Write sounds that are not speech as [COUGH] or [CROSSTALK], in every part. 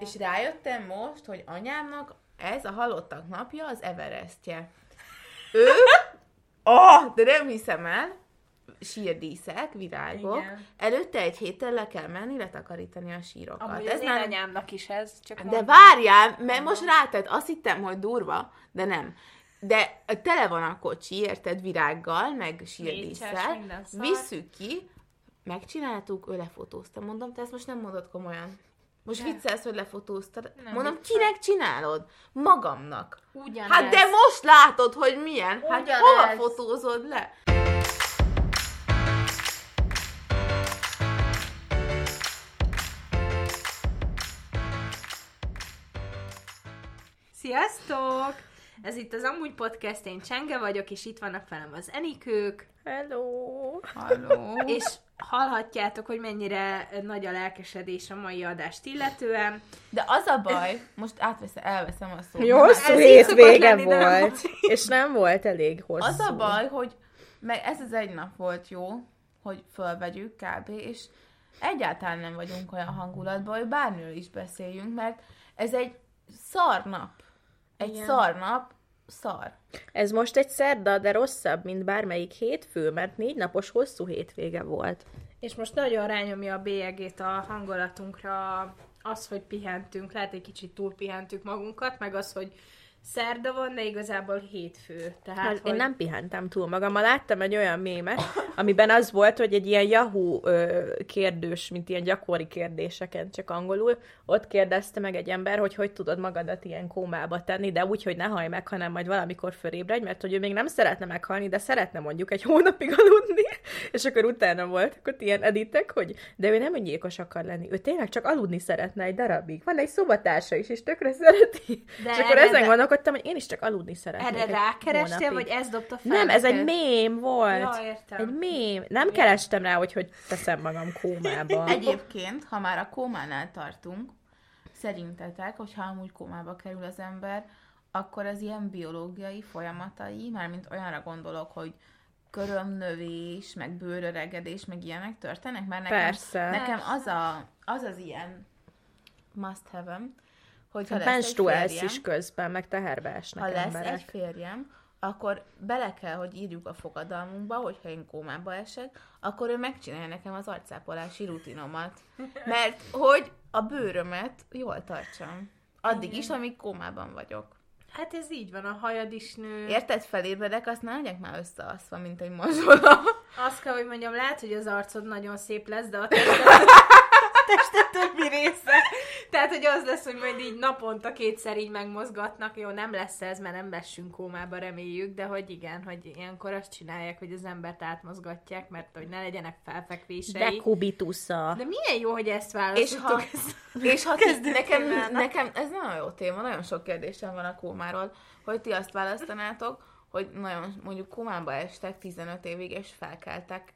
És rájöttem most, hogy anyámnak ez a halottak napja az Everestje. Ő, oh, [LAUGHS] de nem hiszem el, sírdíszek, virágok. Igen. Előtte egy héttel le kell menni, letakarítani a sírokat. Amúgy ez az már... anyámnak is ez, csak De várjál, mert most rátett, azt hittem, hogy durva, de nem. De tele van a kocsi, érted, virággal, meg szar. Visszük ki, megcsináltuk, ő lefotózta. Mondom, te ezt most nem mondod komolyan. Most De. viccelsz, hogy lefotóztad. Nem Mondom, viccel. kinek csinálod? Magamnak. Ugyanez. Hát de most látod, hogy milyen. Hát Ugyanez. hova fotózod le? Sziasztok! Ez itt az Amúgy Podcast, én Csenge vagyok, és itt vannak velem az Enikők, Hello! Halló. [LAUGHS] és hallhatjátok, hogy mennyire nagy a lelkesedés a mai adást illetően. De az a baj, most átveszem, elveszem a szót. Jó hosszú hétvége lenni, de nem volt, és nem volt elég hosszú. Az a baj, hogy meg ez az egy nap volt jó, hogy fölvegyük kb. és egyáltalán nem vagyunk olyan hangulatban, hogy bármiről is beszéljünk, mert ez egy szar nap. Egy Igen. szar nap, szar. Ez most egy szerda, de rosszabb, mint bármelyik hétfő, mert négy napos hosszú hétvége volt. És most nagyon rányomja a bélyegét a hangolatunkra az, hogy pihentünk, lehet egy kicsit túl pihentük magunkat, meg az, hogy szerda van, de igazából hétfő. Tehát, Hát, hogy... Én nem pihentem túl magam. Ma láttam egy olyan mémet, amiben az volt, hogy egy ilyen Yahoo ö, kérdős, mint ilyen gyakori kérdéseken, csak angolul, ott kérdezte meg egy ember, hogy hogy tudod magadat ilyen kómába tenni, de úgy, hogy ne haj meg, hanem majd valamikor fölébredj, mert hogy ő még nem szeretne meghalni, de szeretne mondjuk egy hónapig aludni, [LAUGHS] és akkor utána voltak ott ilyen editek, hogy de ő nem öngyilkos akar lenni, ő tényleg csak aludni szeretne egy darabig. Van egy szobatársa is, és tökre szereti. De és akkor ezen gondolkodtam, hogy én is csak aludni szeretnék. Erre rákerestél, vagy ez dobta fel? Nem, ez egy mém volt. Ja, értem. Egy mém. Nem kerestem rá, hogy hogy teszem magam kómába. [LAUGHS] Egyébként, ha már a kómánál tartunk, szerintetek, hogyha amúgy kómába kerül az ember, akkor az ilyen biológiai folyamatai, mármint olyanra gondolok, hogy körömnövés, meg bőröregedés, meg ilyenek történnek, mert nekem, Persze. nekem az, a, az az ilyen must have hogy ha Hát lesz menstruálsz férjem, is közben, meg teherbe esnek ha lesz emberek. egy férjem, akkor bele kell, hogy írjuk a fogadalmunkba, hogyha én kómába esek, akkor ő megcsinálja nekem az arcápolási rutinomat. Mert hogy a bőrömet jól tartsam. Addig is, amíg kómában vagyok. Hát ez így van, a hajad is nő. Érted, felébredek, azt ne legyek már összeaszva, mint egy mazsola. Azt kell, hogy mondjam, lehet, hogy az arcod nagyon szép lesz, de a tested, [LAUGHS] a tested többi része. Tehát, hogy az lesz, hogy majd így naponta kétszer így megmozgatnak. Jó, nem lesz ez, mert nem vessünk kómába, reméljük, de hogy igen, hogy ilyenkor azt csinálják, hogy az embert átmozgatják, mert hogy ne legyenek felfekvései. De kubitusza. De milyen jó, hogy ezt És választottuk. ha, ezt- [LAUGHS] és ha ti, nekem, témának. nekem, ez nagyon jó téma, nagyon sok kérdésem van a kómáról, hogy ti azt választanátok, hogy nagyon mondjuk kómába estek 15 évig, és felkeltek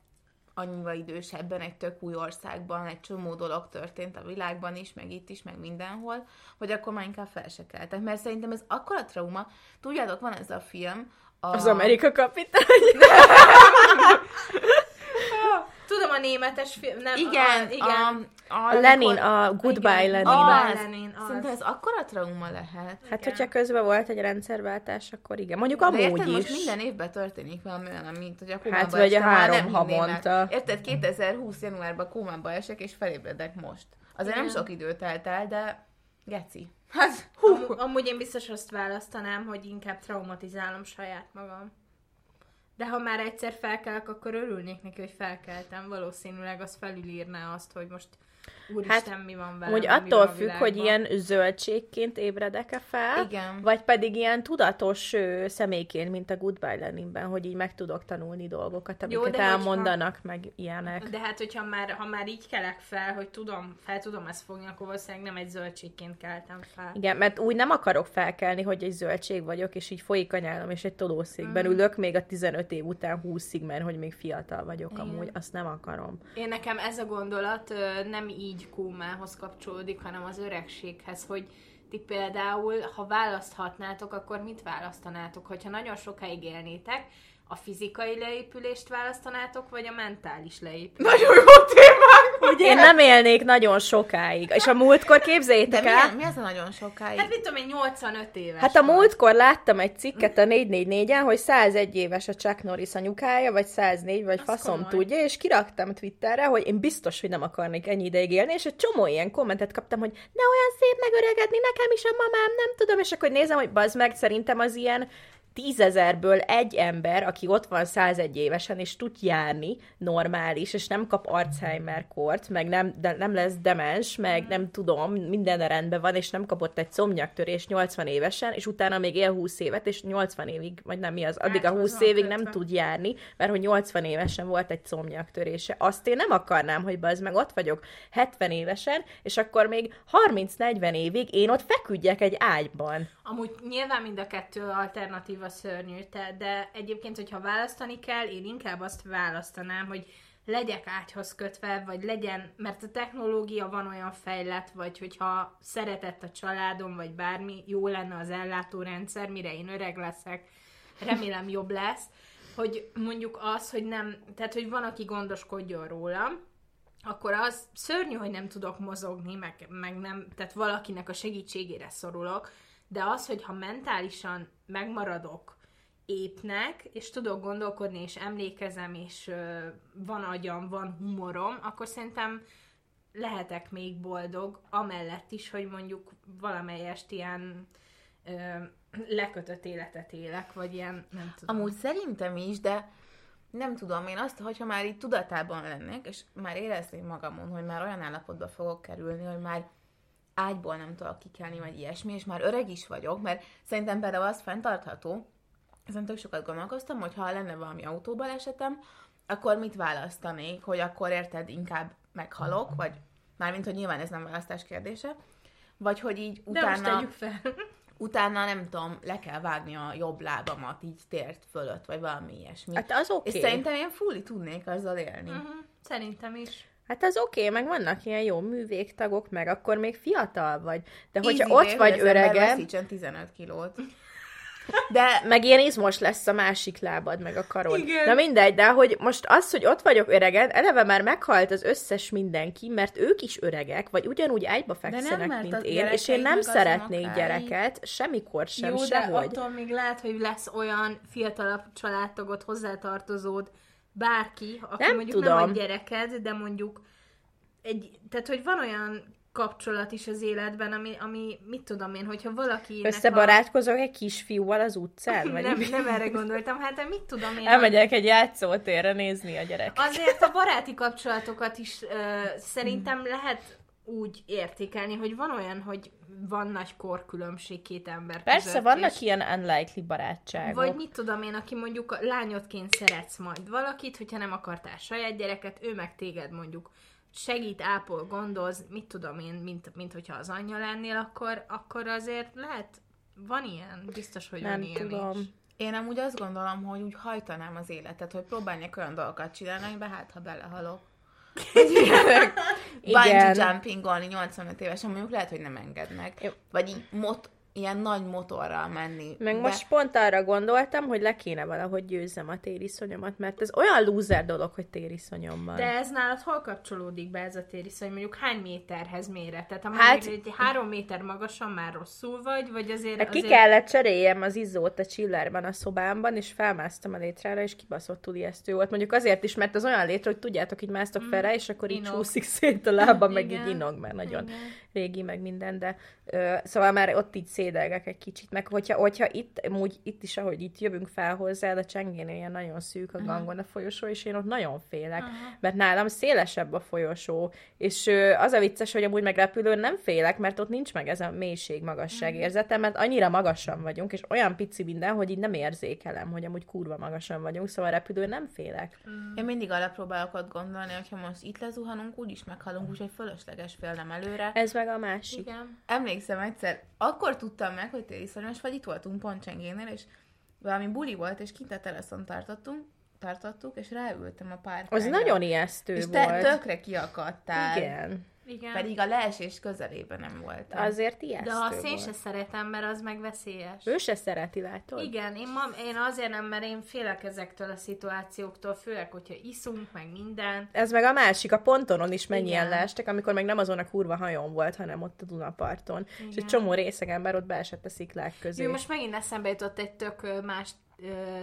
annyival idősebben egy tök új országban, egy csomó dolog történt a világban is, meg itt is, meg mindenhol, hogy akkor már inkább fel se keltek. Mert szerintem ez akkora trauma. Tudjátok, van ez a film, a... Az Amerika kapitány. [LAUGHS] Tudom a németes film, nem, Igen, a, igen. A, a, A Lenin, a Goodbye Igen. Lenin. Ah, Az. Lenin, az. Szerintem ez akkora trauma lehet. Hát, Igen. hogyha közben volt egy rendszerváltás, akkor igen. Mondjuk De amúgy érted, is. most minden évben történik valami olyan, mint hogy a kómába Hát, vagy a három nem havonta. Érted, 2020 januárban kómába esek, és felébredek most. Azért nem Igen. sok idő telt el, de geci. Hát, hú. Amú- amúgy én biztos azt választanám, hogy inkább traumatizálom saját magam. De ha már egyszer felkelek, akkor örülnék neki, hogy felkeltem. Valószínűleg az felülírná azt, hogy most úristen, hát, mi van velem, Hogy attól függ, hogy ilyen zöldségként ébredek-e fel, Igen. vagy pedig ilyen tudatos ö, személyként, mint a Goodbye Leninben, hogy így meg tudok tanulni dolgokat, Jó, amiket de hogyha- elmondanak, meg ilyenek. De hát, hogyha már, ha már így kelek fel, hogy tudom, fel tudom ezt fogni, akkor valószínűleg nem egy zöldségként keltem fel. Igen, mert úgy nem akarok felkelni, hogy egy zöldség vagyok, és így folyik a nyálam, és egy tolószékben Mm. ülök még a 15 év után 20-ig, mert hogy még fiatal vagyok Igen. amúgy, azt nem akarom. Én nekem ez a gondolat nem így kómához kapcsolódik, hanem az öregséghez, hogy ti például, ha választhatnátok, akkor mit választanátok? Hogyha nagyon sokáig élnétek, a fizikai leépülést választanátok, vagy a mentális leépülést? Nagyon jó témák Ugye? Én nem élnék nagyon sokáig. És a múltkor képzeljétek mi, el, mi az a nagyon sokáig? Hát mit tudom én, 85 éves. Hát a múltkor láttam egy cikket a 444-en, hogy 101 éves a Chuck Norris anyukája, vagy 104, vagy Az faszom komoly. tudja, és kiraktam Twitterre, hogy én biztos, hogy nem akarnék ennyi ideig élni, és egy csomó ilyen kommentet kaptam, hogy ne olyan szép megöregedni, nekem is a mamám, nem tudom, és akkor nézem, hogy bazd meg, szerintem az ilyen tízezerből egy ember, aki ott van 101 évesen, és tud járni, normális, és nem kap Alzheimer-kort, meg nem, de nem lesz demens, meg nem tudom, minden rendben van, és nem kapott egy szomnyaktörés 80 évesen, és utána még él 20 évet, és 80 évig, vagy nem mi az, addig a Hát, 20 az van évig nem tud járni, mert hogy 80 évesen volt egy szomnyaktörése. Azt én nem akarnám, hogy az meg ott vagyok 70 évesen, és akkor még 30-40 évig én ott feküdjek egy ágyban. Amúgy nyilván mind a kettő alternatíva szörnyű, te, de egyébként, hogyha választani kell, én inkább azt választanám, hogy legyek ágyhoz kötve, vagy legyen, mert a technológia van olyan fejlett, vagy hogyha szeretett a családom, vagy bármi, jó lenne az ellátórendszer, mire én öreg leszek, remélem jobb lesz, hogy mondjuk az, hogy nem, tehát hogy van, aki gondoskodjon rólam, akkor az szörnyű, hogy nem tudok mozogni, meg, meg nem, tehát valakinek a segítségére szorulok, de az, hogy ha mentálisan megmaradok épnek, és tudok gondolkodni, és emlékezem, és van agyam, van humorom, akkor szerintem lehetek még boldog, amellett is, hogy mondjuk valamelyest ilyen ö, lekötött életet élek, vagy ilyen, nem tudom. Amúgy szerintem is, de nem tudom, én azt, hogyha már itt tudatában lennék, és már érezném magamon, hogy már olyan állapotba fogok kerülni, hogy már ágyból nem tudok kikelni, vagy ilyesmi, és már öreg is vagyok, mert szerintem például az fenntartható, ezen tök sokat gondolkoztam, hogy ha lenne valami autóbalesetem, akkor mit választanék, hogy akkor érted, inkább meghalok, vagy mármint, hogy nyilván ez nem választás kérdése, vagy hogy így De most utána tegyük fel. [LAUGHS] utána nem tudom, le kell vágni a jobb lábamat így tért fölött, vagy valami ilyesmi. Hát az oké. És szerintem én fully tudnék azzal élni. Uh-huh. Szerintem is. Hát az oké, meg vannak ilyen jó művégtagok, meg akkor még fiatal vagy. De hogyha Easy ott day, vagy hogy az ember örege, veszítsen 15 kilót. [LAUGHS] De meg ilyen izmos lesz a másik lábad, meg a karod. Igen. Na mindegy, de hogy most az, hogy ott vagyok öregen, eleve már meghalt az összes mindenki, mert ők is öregek, vagy ugyanúgy ágyba fekszenek, mert mint én, és én nem szeretnék gyereket, semmikor sem, Jó, de sehogy. attól még lehet, hogy lesz olyan fiatalabb családtagot, hozzátartozód, bárki, aki Nem mondjuk nem tudom. a gyereked, de mondjuk egy, tehát hogy van olyan kapcsolat is az életben, ami, ami mit tudom én, hogyha valaki Összebarátkozok egy kisfiúval az utcán, vagy nem, mi? nem erre gondoltam, hát de mit tudom én. Elmegyek egy játszótérre nézni a gyerek. Azért a baráti kapcsolatokat is uh, szerintem lehet úgy értékelni, hogy van olyan, hogy van nagy korkülönbség két ember Persze, között, vannak és- ilyen unlikely barátságok. Vagy mit tudom én, aki mondjuk lányodként szeretsz majd valakit, hogyha nem akartál saját gyereket, ő meg téged mondjuk segít, ápol, gondoz, mit tudom én, mint, mint hogyha az anyja lennél, akkor, akkor azért lehet, van ilyen, biztos, hogy nem van ilyen tudom. is. én amúgy azt gondolom, hogy úgy hajtanám az életet, hogy próbálnék olyan dolgokat csinálni, amiben hát, ha belehalok. Bungee jumpingolni 85 évesen, mondjuk lehet, hogy nem engednek. Jó. Vagy így mot, ilyen nagy motorral menni. Meg De- most pont arra gondoltam, hogy le kéne valahogy győzzem a tériszonyomat, mert ez olyan loser dolog, hogy tériszonyom van. De ez nálad hol kapcsolódik be ez a tériszony? Mondjuk hány méterhez méret? Tehát ha Hát- egy három méter magasan már rosszul vagy, vagy azért... Hát ki azért... kellett cseréljem az izzót a chillerben a szobámban, és felmásztam a létrára, és kibaszott ijesztő volt. Mondjuk azért is, mert az olyan létre, hogy tudjátok, így másztok fel rá, és akkor így Inog. csúszik szét a lába, meg így Igen. inog, mert nagyon Igen. régi, meg minden, de szóval már ott így szédelgek egy kicsit, meg hogyha, hogyha itt, amúgy itt is, ahogy itt jövünk fel hozzá, de a csengénél ilyen nagyon szűk a gangon a folyosó, és én ott nagyon félek, Aha. mert nálam szélesebb a folyosó, és az a vicces, hogy amúgy meg repülőn nem félek, mert ott nincs meg ez a mélység magasság érzete, mert annyira magasan vagyunk, és olyan pici minden, hogy így nem érzékelem, hogy amúgy kurva magasan vagyunk, szóval repülőn nem félek. Én mindig arra próbálok ott gondolni, hogyha most itt lezuhanunk, úgyis meghalunk, úgyhogy fölösleges félnem előre. Ez meg a másik. Igen. Emlékszem egyszer, akkor tudtam meg, hogy tériszonyos vagy, itt voltunk Poncsengénél, és valami buli volt, és kint a teraszon tartottunk, tartottuk, és ráültem a pár Az nagyon ijesztő És te volt. tökre kiakadtál. Igen. Igen. Pedig a leesés közelében nem voltam. Azért ijesztő De a szén volt. se szeretem, mert az meg veszélyes. Ő se szereti, látod? Igen, én, ma, én azért nem, mert én félek ezektől a szituációktól, főleg, hogyha iszunk, meg minden. Ez meg a másik, a pontonon is mennyien Igen. leestek, amikor meg nem azon a kurva hajón volt, hanem ott a Dunaparton. És egy Igen. csomó részeg ember ott beesett a sziklák közé. Jó, most megint eszembe jutott egy tök más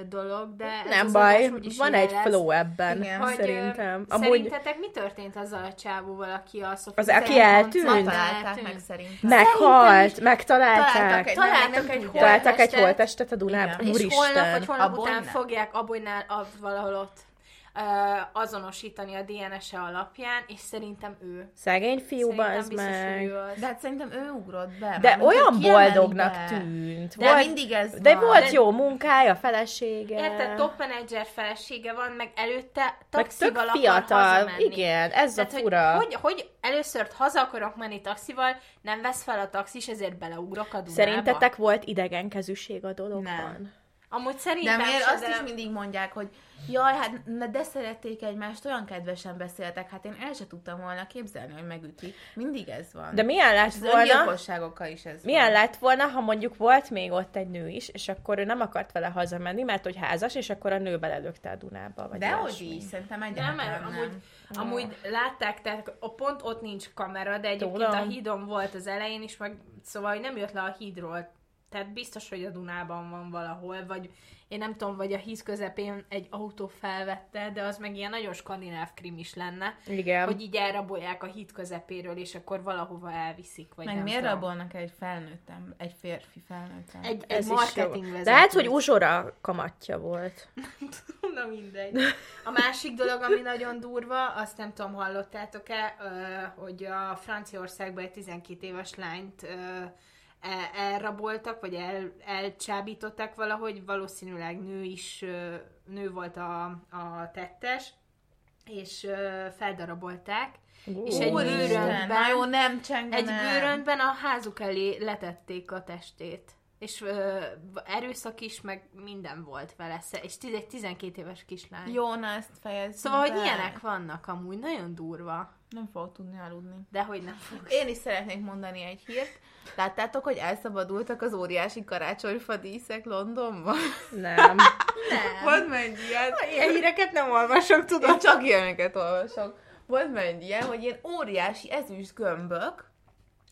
dolog, de ez nem az baj, úgyis van egy lesz. flow ebben, Igen. Hogy, szerintem. Amúgy Szerintetek mi történt azzal a csávóval, aki a Sofia Az, aki eltűnt? Ma koncert- találták eltűnt? meg szerintem. meghalt, is- megtalálták. Találtak egy- Találtak egy holtestet a Dunában. Igen. És holnap Úristen. vagy holnap után fogják Abonynál valahol ott azonosítani a DNS-e alapján, és szerintem ő. Szegény fiú, Szerintem bazd biztos, hogy meg. ő az. De hát szerintem ő ugrott be. De olyan boldognak be. tűnt. De volt, mindig ez de van. volt De- jó munkája, felesége. Érted, top menedzser felesége van, meg előtte meg taxival akar fiatal. hazamenni. Igen, ez Tehát, a fura. Hogy, hogy, hogy először haza akarok menni taxival, nem vesz fel a taxis, ezért beleugrok a Dunába. Szerintetek volt idegenkezűség a dologban? Nem. Amúgy De szerintem miért se, azt de... is mindig mondják, hogy jaj, hát de szerették egymást, olyan kedvesen beszéltek, hát én el se tudtam volna képzelni, hogy megüti. Mindig ez van. De milyen lett az volna, öngyilkosságokkal is ez milyen van. lett volna, ha mondjuk volt még ott egy nő is, és akkor ő nem akart vele hazamenni, mert hogy házas, és akkor a nő belelökte a Dunába, vagy De hogy ilyesmi. is, szerintem Nem, egyáltalán mert nem. amúgy, amúgy látták, tehát a pont ott nincs kamera, de egyébként Tudom. a hídon volt az elején is, meg szóval hogy nem jött le a hídról. Tehát biztos, hogy a Dunában van valahol, vagy én nem tudom, vagy a híz közepén egy autó felvette, de az meg ilyen nagyon skandináv krim is lenne, Igen. hogy így elrabolják a híd közepéről, és akkor valahova elviszik, vagy Meg nem miért tudom. rabolnak egy felnőttem, egy férfi felnőttem? Egy, Ez egy marketing vezető. Lehet, hogy uzsora kamatja volt. [LAUGHS] Na mindegy. A másik dolog, ami nagyon durva, azt nem tudom, hallottátok-e, hogy a Franciaországban egy 12 éves lányt elraboltak, vagy el, elcsábították valahogy, valószínűleg nő is, nő volt a, a tettes, és feldarabolták, és egy bőrönben, jó, nem egy bőrönben a házuk elé letették a testét. És ö, erőszak is, meg minden volt vele. És tiz- egy 12 éves kislány. Jó, na ezt fejezzük Szóval, hogy be. ilyenek vannak amúgy, nagyon durva. Nem fogok tudni aludni. De hogy nem fog. Én is szeretnék mondani egy hírt. Láttátok, hogy elszabadultak az óriási karácsonyfa díszek Londonban? Nem. [LAUGHS] Volt már egy ilyen. Ilyen híreket nem olvasok, tudom. Én csak ilyeneket olvasok. Volt már egy ilyen, hogy ilyen óriási ezüst gömbök,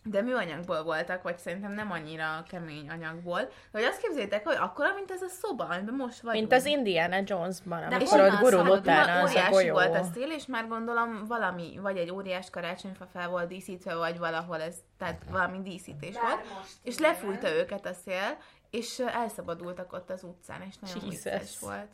de műanyagból voltak, vagy szerintem nem annyira kemény anyagból. De hogy azt képzeljétek, hogy akkora, mint ez a szoba, amiben most vagyunk. Mint az Indiana Jonesban, De amikor ott gurul utána az a óriási golyó. volt a szél, és már gondolom valami, vagy egy óriás karácsonyfa fel volt díszítve, vagy valahol ez, tehát valami díszítés Bár volt. most És igen. lefújta őket a szél, és elszabadultak ott az utcán, és nagyon vicces volt.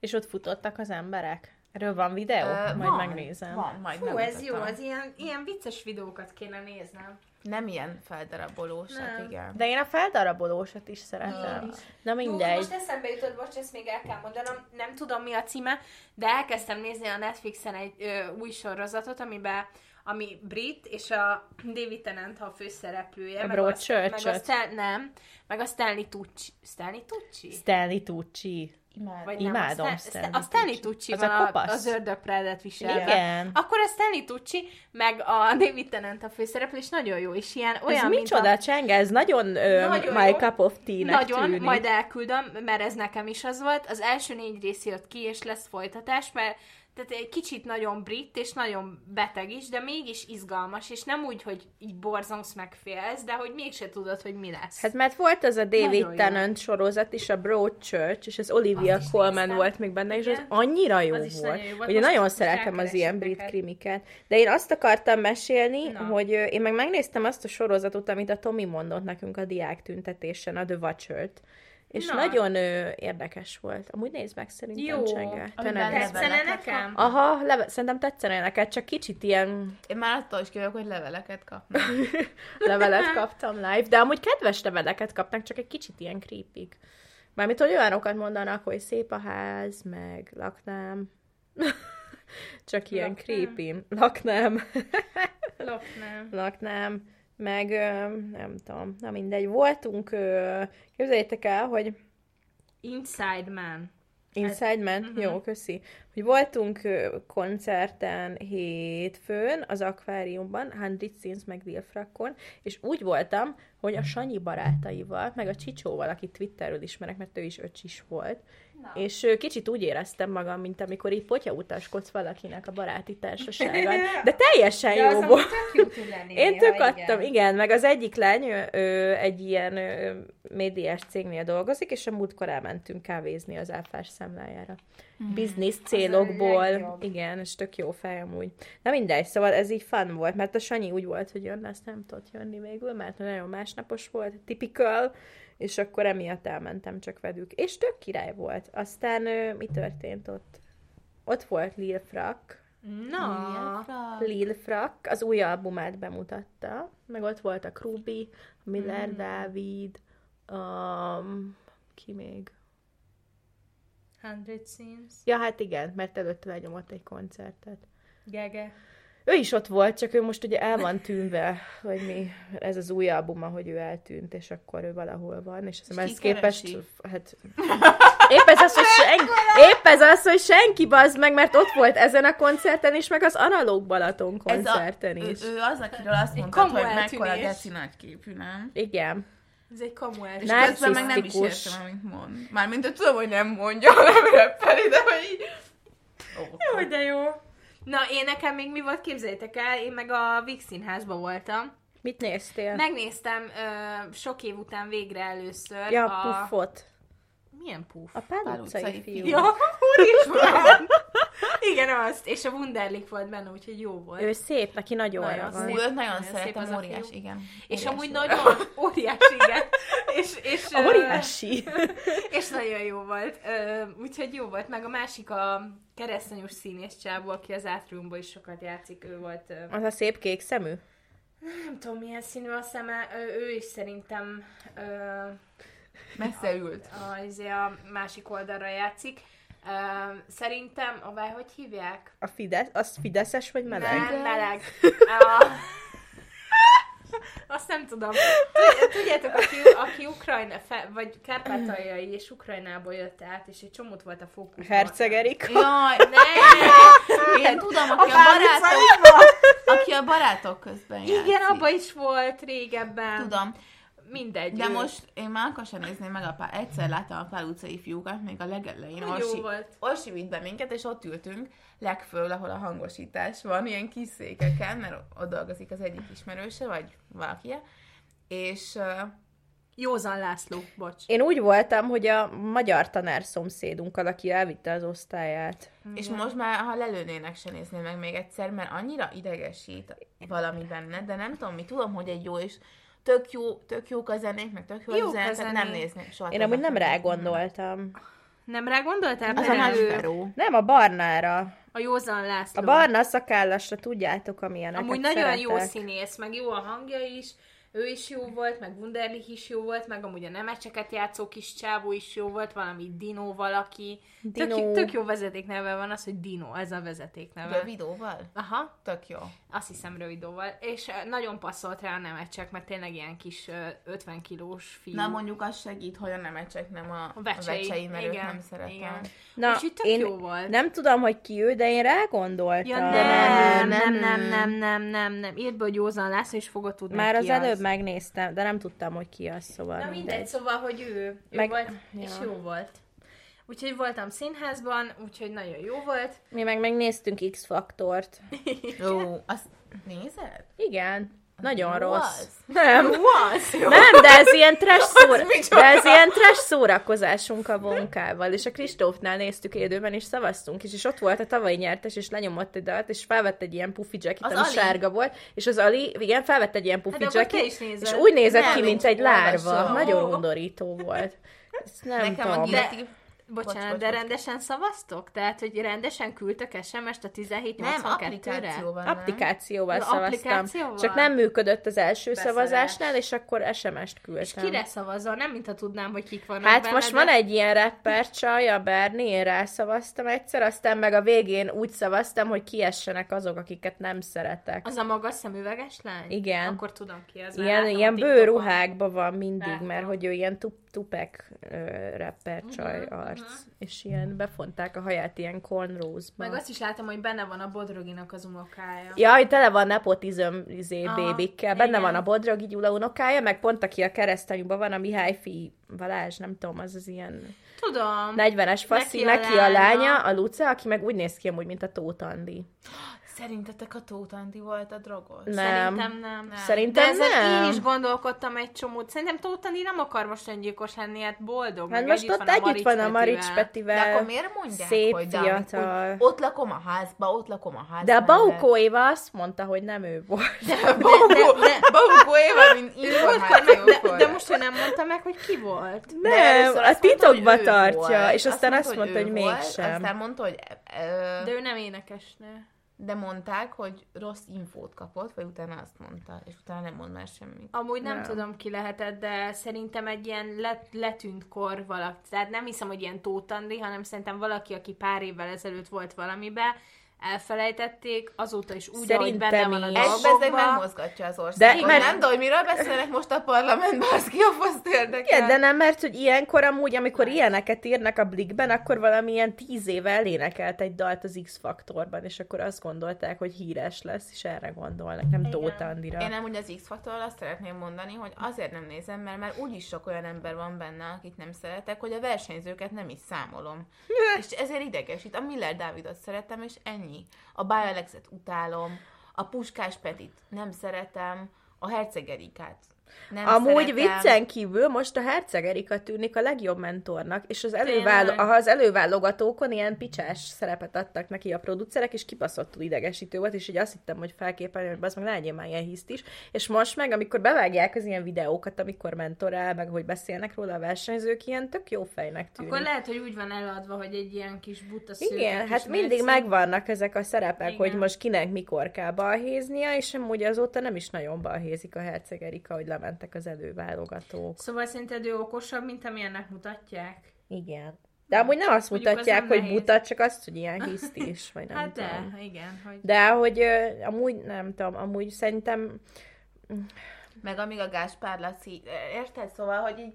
És ott futottak az emberek. Erről van videó? Ö, Majd van, megnézem. Van, majd Fú, ez jó, az ilyen, ilyen vicces videókat kéne néznem. Nem ilyen feldarabolós, hát Nem. igen. De én a feldarabolósat is szeretem. Én is. Na Jó, mindegy. most eszembe jutott, most ezt még el kell mondanom, nem tudom mi a címe, de elkezdtem nézni a Netflixen egy ö, új sorozatot, amiben ami brit, és a David Tennant a főszereplője. A meg a, meg a? Stan, nem, meg a Stanley Tucci. Stanley Tucci? Stanley Tucci. Imád. Vagy Imádom nem, a, Stanley Stan- a Stanley Tucci. Az a a, kopasz. az ördögpredet viselve. Igen. Akkor a Stanley Tucci, meg a David Tennant a főszereplő, és nagyon jó, és ilyen olyan, Ez mint micsoda a... csenge? Ez nagyon, Nagyon my jó. cup of tea-nek Nagyon, tűnik. majd elküldöm, mert ez nekem is az volt. Az első négy rész jött ki, és lesz folytatás, mert tehát egy kicsit nagyon brit, és nagyon beteg is, de mégis izgalmas, és nem úgy, hogy így borzongsz meg félsz, de hogy mégse tudod, hogy mi lesz. Hát mert volt az a Nagyon David jó. Tennant sorozat is, a Broadchurch, és az Olivia is Colman néztem. volt még benne, és az annyira jó Az volt. nagyon jó volt. Ugye Most- nagyon szeretem az ilyen brit neked. krimiket. De én azt akartam mesélni, Na. hogy én meg megnéztem azt a sorozatot, amit a Tomi mondott nekünk a diák tüntetésen, a The Watcher-t. És Na. nagyon ö, érdekes volt. Amúgy nézd meg szerintem, Jó. Csenge. Tetszene nekem? Aha, leve- szerintem tetszene neked, csak kicsit ilyen Én már attól is kívülök, hogy leveleket kapnak. [LAUGHS] levelet kaptam live, de amúgy kedves leveleket kapnak, csak egy kicsit ilyen creepy. Mármint, hogy olyanokat mondanak, hogy szép a ház, meg laknám. [LAUGHS] csak ilyen Laknám. creepy. Laknám. Loknám. laknám. [LAUGHS] Meg nem tudom, na mindegy. Voltunk, képzeljétek el, hogy Inside Man. Inside Man? Mhm. Uh-huh. Jó, köszi. Hogy voltunk koncerten hétfőn az akváriumban, 100 Scenes meg Dilfrakon, és úgy voltam, hogy a Sanyi barátaival, meg a Csicsóval, akit Twitterről ismerek, mert ő is öcsis volt, Na. és kicsit úgy éreztem magam, mint amikor így potyautaskodsz valakinek a baráti társaságban. [LAUGHS] De teljesen jó volt. tök lenni. Én tök adtam, igen. meg az egyik lány ő, ő egy ilyen ö, médiás cégnél dolgozik, és a múltkor elmentünk kávézni az áfás számlájára. Hmm. Biznisz célokból. Igen, és tök jó fej amúgy. Na mindegy, szóval ez így fun volt, mert a Sanyi úgy volt, hogy jönne, azt nem tudott jönni végül, mert nagyon másnapos volt, typical, és akkor emiatt elmentem csak velük. És tök király volt. Aztán ö, mi történt ott? Ott volt Lil Frak, Na, Lil Frak az új albumát bemutatta, meg ott voltak Ruby, Miller Mm. Dávid, um, ki még? 100 Scenes, Ja, hát igen, mert előtte lenyomott egy koncertet. Gege. Ő is ott volt, csak ő most ugye el van tűnve, vagy mi, ez az új albuma, hogy ő eltűnt, és akkor ő valahol van, és, és ki ezt képest, hát épp ez, az, hogy senki, épp ez az, hogy senki bazd meg, mert ott volt ezen a koncerten is, meg az Analóg Balaton koncerten ő, is. ő, az, akiről azt mondtad, hogy mekkora eltűnés. geci nagy képű, nem? Igen. Ez egy kamu És közben meg nem is értem, amit mond. Mármint, hogy tudom, hogy nem mondja, [LAUGHS] hanem reppeli, de hogy így... Ó, Jó, de jó. Na, én nekem még mi volt, képzeljétek el, én meg a Vix színházba voltam. Mit néztél? Megnéztem ö, sok év után végre először ja, a... puffot. Milyen puff? A Pál utcai fiú. Ja, úristen! [LAUGHS] [LAUGHS] Igen, azt. És a Wunderlich volt benne, úgyhogy jó volt. Ő szép, neki nagy Nagyon orra van. szép. Nagyon Nagyon szép szeretem, az a óriás, igen. és Óriás amúgy nagyon [LAUGHS] óriási, igen. És, és, ö, Óriási. [LAUGHS] És nagyon jó volt. Úgyhogy jó volt. Meg a másik a keresztanyos színész csávó, aki az Atriumban is sokat játszik, ő volt... Az a szép kék szemű? nem tudom, milyen színű a szeme, ő, ő is szerintem ö, Messze ült. a, izé a másik oldalra játszik. Szerintem, a hogy hívják? A Fidesz, az Fideszes vagy meleg? Nem, meleg. A... [LAUGHS] Azt nem tudom. Tud- [LAUGHS] Tudjátok, aki, aki Ukrajna, fe, vagy Kárpátaljai és Ukrajnából jött át, és egy csomót volt a fókusz. Herceg Erika? Jaj, Ne! [LAUGHS] én tudom, aki a, barátok, aki a barátok közben játszik. Igen, abban is volt régebben. Tudom, Mindegy. de ő- most én már akkor sem nézném meg a pár, egyszer láttam a pál utcai fiúkat, még a legelején Jó Orsi, volt. Orsi vitt be minket, és ott ültünk legföl, ahol a hangosítás van, ilyen kis székeken, mert ott dolgozik az egyik ismerőse, vagy valaki, és uh, Józan László, bocs. Én úgy voltam, hogy a magyar tanár szomszédunkkal, aki elvitte az osztályát. És most már, ha lelőnének, se nézném meg még egyszer, mert annyira idegesít valami benne, de nem tudom mi, tudom, hogy egy jó és tök jó, tök jók a zenék, meg tök jó Jók a a zenék, nem zenék. nézném soha. Én amúgy nem rá gondoltam. Nem rá gondoltál? Az a ő-. Nem, a barnára. A Józan László. A barna szakállasra tudjátok, amilyeneket Amúgy nagyon jó szeretek. színész, meg jó a hangja is, ő is jó volt, meg Wunderlich is jó volt, meg amúgy a nemecseket játszó kis csávó is jó volt, valami Dino valaki. Dino. Tök, tök jó vezetékneve van az, hogy Dino, ez a vezetékneve. Rövidóval? Aha, Tök jó. azt hiszem rövidóval. És nagyon passzolt rá a nemecsek, mert tényleg ilyen kis ö, 50 kilós fiú. Na mondjuk az segít, hogy a nemecsek nem a, A vecsei, a vecsei mert őt igen, nem szeretem. igen. Na, Úgyhogy tök én jó volt. nem tudom, hogy ki ő, de én rá gondoltam. Ja, nem, nem, nem, nem, nem, nem, nem, nem. Írd be, hogy Józan László, és fogod tudni, Már ki az előbb megnéztem, de nem tudtam, hogy ki az, szóval Na mindegy, mindegy. szóval, hogy ő, ő Meg- volt, ja. és jó volt. Úgyhogy voltam színházban, úgyhogy nagyon jó volt. Mi meg megnéztünk X-faktort. Jó, [LAUGHS] azt nézed? Igen, nagyon jó rossz. Nem, Was? nem, de ez ilyen trash, szóra... de ez ilyen trash szórakozásunk a vonkával, és a Kristófnál néztük élőben, és szavaztunk is, és ott volt a tavalyi nyertes, és lenyomott egy dalt, és felvett egy ilyen pufi jacket, ami Ali? sárga volt, és az Ali, igen, felvett egy ilyen pufi Hát akkor te jacket, és úgy nézett Nem, ki, mint egy lárva. olvasom. Nagyon undorító volt. Ezt nem Nekem a tudom. Bocsánat, Bocs, bocs, de bocs. rendesen szavaztok? Tehát, hogy rendesen küldtök SMS-t a Nem, 1782-re? applikációval nem. Applikációval Ja, szavaztam. applikációval? Csak nem működött az első Beszarás. szavazásnál, és akkor SMS-t küldtem. És kire szavazol? Nem, mintha tudnám, hogy kik vannak Hát benne, most de... van egy ilyen rapper csaj, a Bernie, én rászavaztam egyszer, aztán meg a végén úgy szavaztam, hogy kiessenek azok, akiket nem szeretek. Az a magas szemüveges lány? Igen. Akkor tudom ki az. Ilyen, ilyen bőruhákban van mindig, Látom. mert hogy ő ilyen tup, Tupac ö, rapper csaj arc, és ilyen befonták a haját ilyen cornrows-ba. Meg azt is láttam, hogy benne van a Bodroginak az unokája. Ja, hogy tele van nepotizm izé, bébikkel. Benne igen. van a Bodrogi Gyula unokája, meg pont aki a keresztanyúban van, a Mihály Fi Balázs, nem tudom, az az ilyen Tudom. 40-es faszi, neki, Neki a, a lánya, lánya, a Luca, aki meg úgy néz ki amúgy, mint a Tóth Andi. [GASPS] Szerintetek a Tóth Andi volt a drogos? Nem. Szerintem nem. Nem. Szerintem De nem. én is gondolkodtam egy csomót. Szerintem Tóth Andi nem akar most öngyilkos lenni, hát boldog. Hát most együtt ott együtt van a Marics De Petivel. akkor miért mondják, szép hogy de amikor fiatal. ott lakom a házba, ott lakom a házba. De a Baukó Éva azt mondta, hogy nem ő volt. Baukó, [LAUGHS] Baukó Éva, mint [LAUGHS] meg, de, de információkor. most ő nem mondta meg, hogy ki volt. De Nem, a titokba tartja, volt. és aztán azt mondta, hogy mégsem. Aztán mondta, hogy... De ő nem énekesnő. De mondták, hogy rossz infót kapott, vagy utána azt mondta, és utána nem mond már semmit. Amúgy nem, Nem. tudom ki lehetett, de szerintem egy ilyen let, letűnt kor valaki. Tehát nem hiszem, hogy ilyen Tóth Andi, hanem szerintem valaki, aki pár évvel ezelőtt volt valamibe, elfelejtették, azóta is úgy, ahogy Szerintem benne van a is. Ez dolgokban. megmozgatja az országot. De- mert- nem, de hogy miről beszélnek most a parlamentben, az ki a érdekel. Igen, de nem, mert hogy ilyenkor amúgy, amikor ilyeneket írnak a Blikben, akkor valamilyen tíz éve elénekelt egy dalt az X-faktorban, és akkor azt gondolták, hogy híres lesz, és erre gondolnak, nem. Tóth Andira. Én nem úgy az X-faktorral azt szeretném mondani, hogy azért nem nézem, mert már úgyis sok olyan ember van benne, akit nem szeretek, hogy a versenyzőket nem is számolom. [LAUGHS] és ezért idegesít. A Miller Dávidot szeretem, és ennyi. A Báj Alexet utálom, a Puskás Petit nem szeretem, a Herceg Erikát nem Amúgy szeretem. viccen kívül most a Herceg Erika tűnik a legjobb mentornak, és az, elővál, Tényleg? az előválogatókon ilyen picsás szerepet adtak neki a producerek, és kibaszottul idegesítő volt, és így azt hittem, hogy felképen, hogy az meg ne legyél már ilyen hiszt is. És most meg, amikor bevágják az ilyen videókat, amikor mentorál, meg hogy beszélnek róla a versenyzők, ilyen tök jó fejnek tűnik. Akkor lehet, hogy úgy van eladva, hogy egy ilyen kis buta Igen, hát mindig mércé. megvannak ezek a szerepek, Igen. hogy most kinek mikor kell balhéznia, és amúgy azóta nem is nagyon balhézik a Herceg Erika, hogy lementek az előválogatók. Szóval szerinted ő okosabb, mint amilyennek mutatják? Igen. De amúgy nem azt Mondjuk az mutatják, nem hogy mutat, csak azt, hogy ilyen [LAUGHS] hiszt is, vagy nem hát de, tudom. igen. Hogy... De hogy ö, amúgy nem tudom, amúgy szerintem Meg amíg a Gáspár Laci, érted? Szóval, hogy így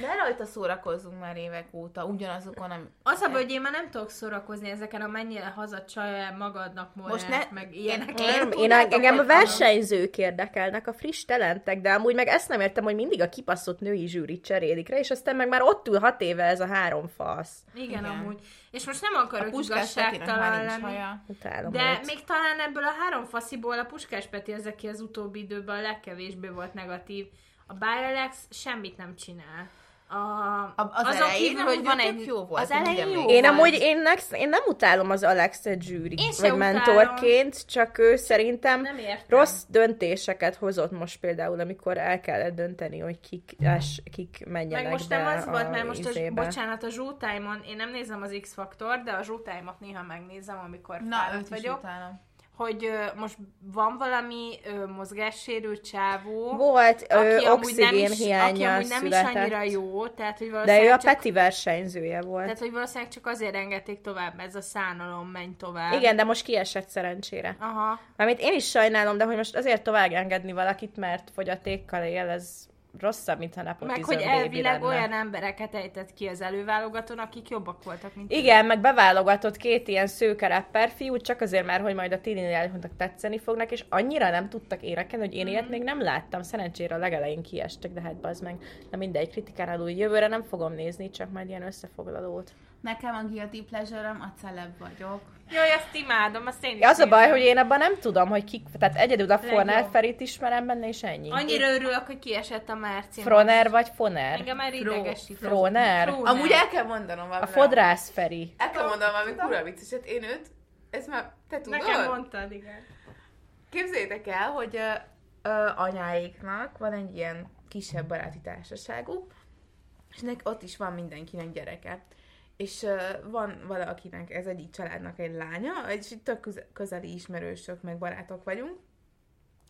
ne rajta szórakozzunk már évek óta, ugyanazokon, ami... Az a baj, hogy én már nem tudok szórakozni ezeken a mennyire hazacsaj magadnak morál, Most ne- meg ilyenek. Én- nem, én, tudjátok, engem a versenyzők érdekelnek, a friss talentek, de amúgy meg ezt nem értem, hogy mindig a kipaszott női zsűrit cserélik rá, és aztán meg már ott ül hat éve ez a három fasz. Igen, Igen. amúgy. És most nem akarok igazságtalan lenni. De őt. még talán ebből a három fasziból a Puskás Peti az, aki az utóbbi időben a legkevésbé volt negatív. A Bayer Alex semmit nem csinál. A, A- az azon elején kívül, hogy van egy... jó volt, az elején jó. Én volt. amúgy, én, next, én nem utálom az Alexet zsűri, Én vagy utálom. mentorként, csak ő szerintem Nem értem. rossz döntéseket hozott most például, amikor el kellett dönteni, hogy kik, es, kik menjenek Meg most be nem az a volt, mert most a, izébe. bocsánat, a Zsótájmon, én nem nézem az X-faktor, de a Zsótájmot néha megnézem, amikor Na, őt is vagyok. utálom. Hogy most van valami ö, mozgássérült csávó, Volt ö, aki amúgy nem oxigén is, aki hiánya amúgy nem is annyira jó, tehát hogy De ő a csak, Peti versenyzője volt. tehát, hogy valószínűleg csak azért engedték tovább, ez a szánalom menj tovább. Igen, de most kiesett szerencsére. Aha. Mármint én is sajnálom, de hogy most azért tovább engedni valakit, mert fogyatékkal él, ez rosszabb, mintha nepotizm Meg hogy elvileg lenne. olyan embereket ejtett ki az előválogatón, akik jobbak voltak, mint ő. Igen, meg beválogatott két ilyen szőke rapper fiút, csak azért már, hogy majd a tininek tetszeni fognak, és annyira nem tudtak énekelni, hogy én Mhm. ilyet még nem láttam. Szerencsére a legelején kiestek, de hát bazd meg, na mindegy, kritikán alul jövőre nem fogom nézni, csak majd ilyen összefoglalót. Nekem a guilty pleasure a celeb vagyok. Jaj, azt imádom, azt én is az a baj, hogy én abban nem tudom, hogy kik, tehát egyedül a. Fornár Ferit ismerem benne, és ennyi. Annyira örülök, hogy kiesett a Márci. Froner vagy Foner? Engem már Fro- idegesít. Froner? Froner. Amúgy el kell mondanom valami. A Fodrász Feri. El kell mondanom valami kurva vicceset. Én őt, ez már, te tudod? Nekem mondtad, igen. Képzeljétek el, hogy ö, ö, anyáiknak van egy ilyen kisebb baráti társaságuk, és nek, ott is van mindenkinek gyereke. És ö, van valakinek, ez egyik családnak egy lánya, és itt tök köze- közeli ismerősök, meg barátok vagyunk,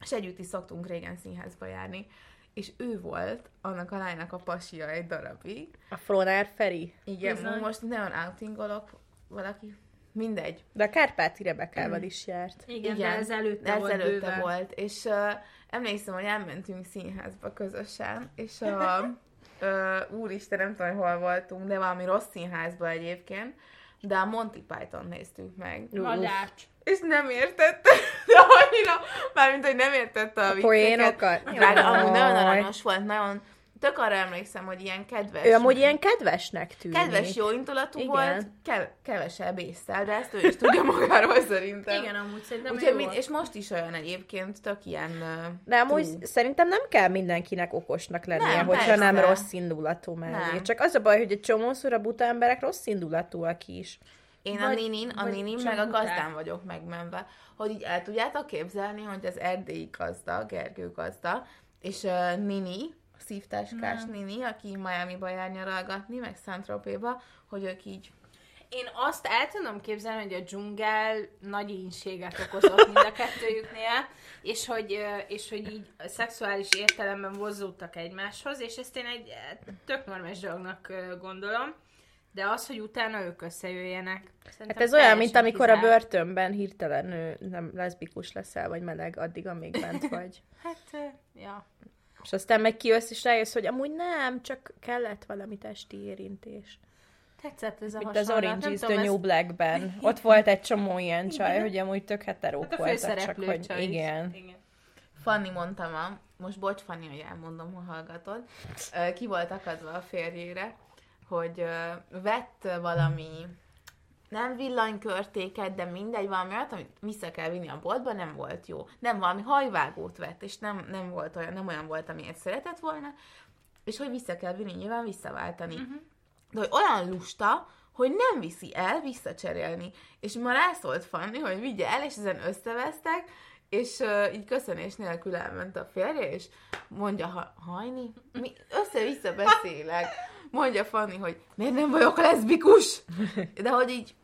és együtt is szoktunk régen színházba járni. És ő volt annak a lánynak a pasia egy darabig. A Froner Feri. Igen, Bizony. most nagyon outingolok valaki. Mindegy. De a Kárpáti Rebekával is járt. Igen, Igen, de ez előtte ez volt előtte bőven. volt, és uh, emlékszem, hogy elmentünk színházba közösen, és a, [LAUGHS] ö, úristen, nem tudom, hogy hol voltunk, de valami rossz színházban egyébként, de a Monty Python néztük meg. Madács. És nem értette, de annyira, mármint, hogy nem értette a, A vicceket. poénokat? Drága, amúgy nagyon aranyos volt, nagyon, tök arra emlékszem, hogy ilyen kedves. Ő amúgy ilyen kedvesnek tűnik. Kedves, jó indulatú Igen. volt, kev- kevesebb észszel, de ezt ő is tudja magáról szerintem. Igen, amúgy szerintem Úgyhogy volt. és most is olyan egyébként, tök ilyen... ö, De amúgy true. szerintem nem kell mindenkinek okosnak lennie, Nem, hogyha persze. nem rossz indulatú mellé. Nem. Csak az a baj, hogy egy csomószor a buta emberek rossz indulatúak is. Én a Vagy- Ninin, a Ninin meg a gazdán vagyok megmenve. Hogy így el tudjátok képzelni, hogy az erdélyi gazda, Gergő gazda, és uh, Nini, a szívtáskás Nini, aki Miami-ba jár nyaralgatni, meg Szentropéba, hogy ők így Én azt el tudom képzelni, hogy a dzsungel nagy ínséget okozott mind a kettőjüknél, és hogy, és hogy így szexuális értelemben vozzódtak egymáshoz, és ezt én egy eh, tök normális dolognak gondolom, de az, hogy utána ők összejöjjenek. Hát ez olyan, mint amikor a kizárt. börtönben hirtelen nem leszbikus leszel, vagy meleg, addig, amíg bent vagy. [LAUGHS] Hát, ja. És aztán meg kijössz, és rájössz, hogy amúgy nem, csak kellett valami testi érintés. Tetszett ez a Mint az hasonlat. Orange Nem is the New Blackben. [LAUGHS] Ott volt egy csomó ilyen csaj, Igen. hogy amúgy tök heterók Hát a voltak, csak hogy csaj is. igen. igen. Fanni mondtam, a, most bocs Fanni, hogy elmondom, ha hallgatod, ki volt akadva a férjére, hogy vett valami nem villanykörtéket, de mindegy, valami olyat, amit vissza kell vinni a boltba, nem volt jó. Nem valami hajvágót vett, és nem, nem volt olyan, nem olyan volt, amilyet szeretett volna, és hogy vissza kell vinni, nyilván visszaváltani. Uh-huh. De hogy olyan lusta, hogy nem viszi el visszacserélni. És ma rászólt Fanni, hogy vigye el, és ezen összevesztek, és uh, így köszönés nélkül elment a férje, és mondja, ha, hajni, mi össze-vissza beszélek. Mondja Fanni, hogy miért nem vagyok leszbikus? De hogy így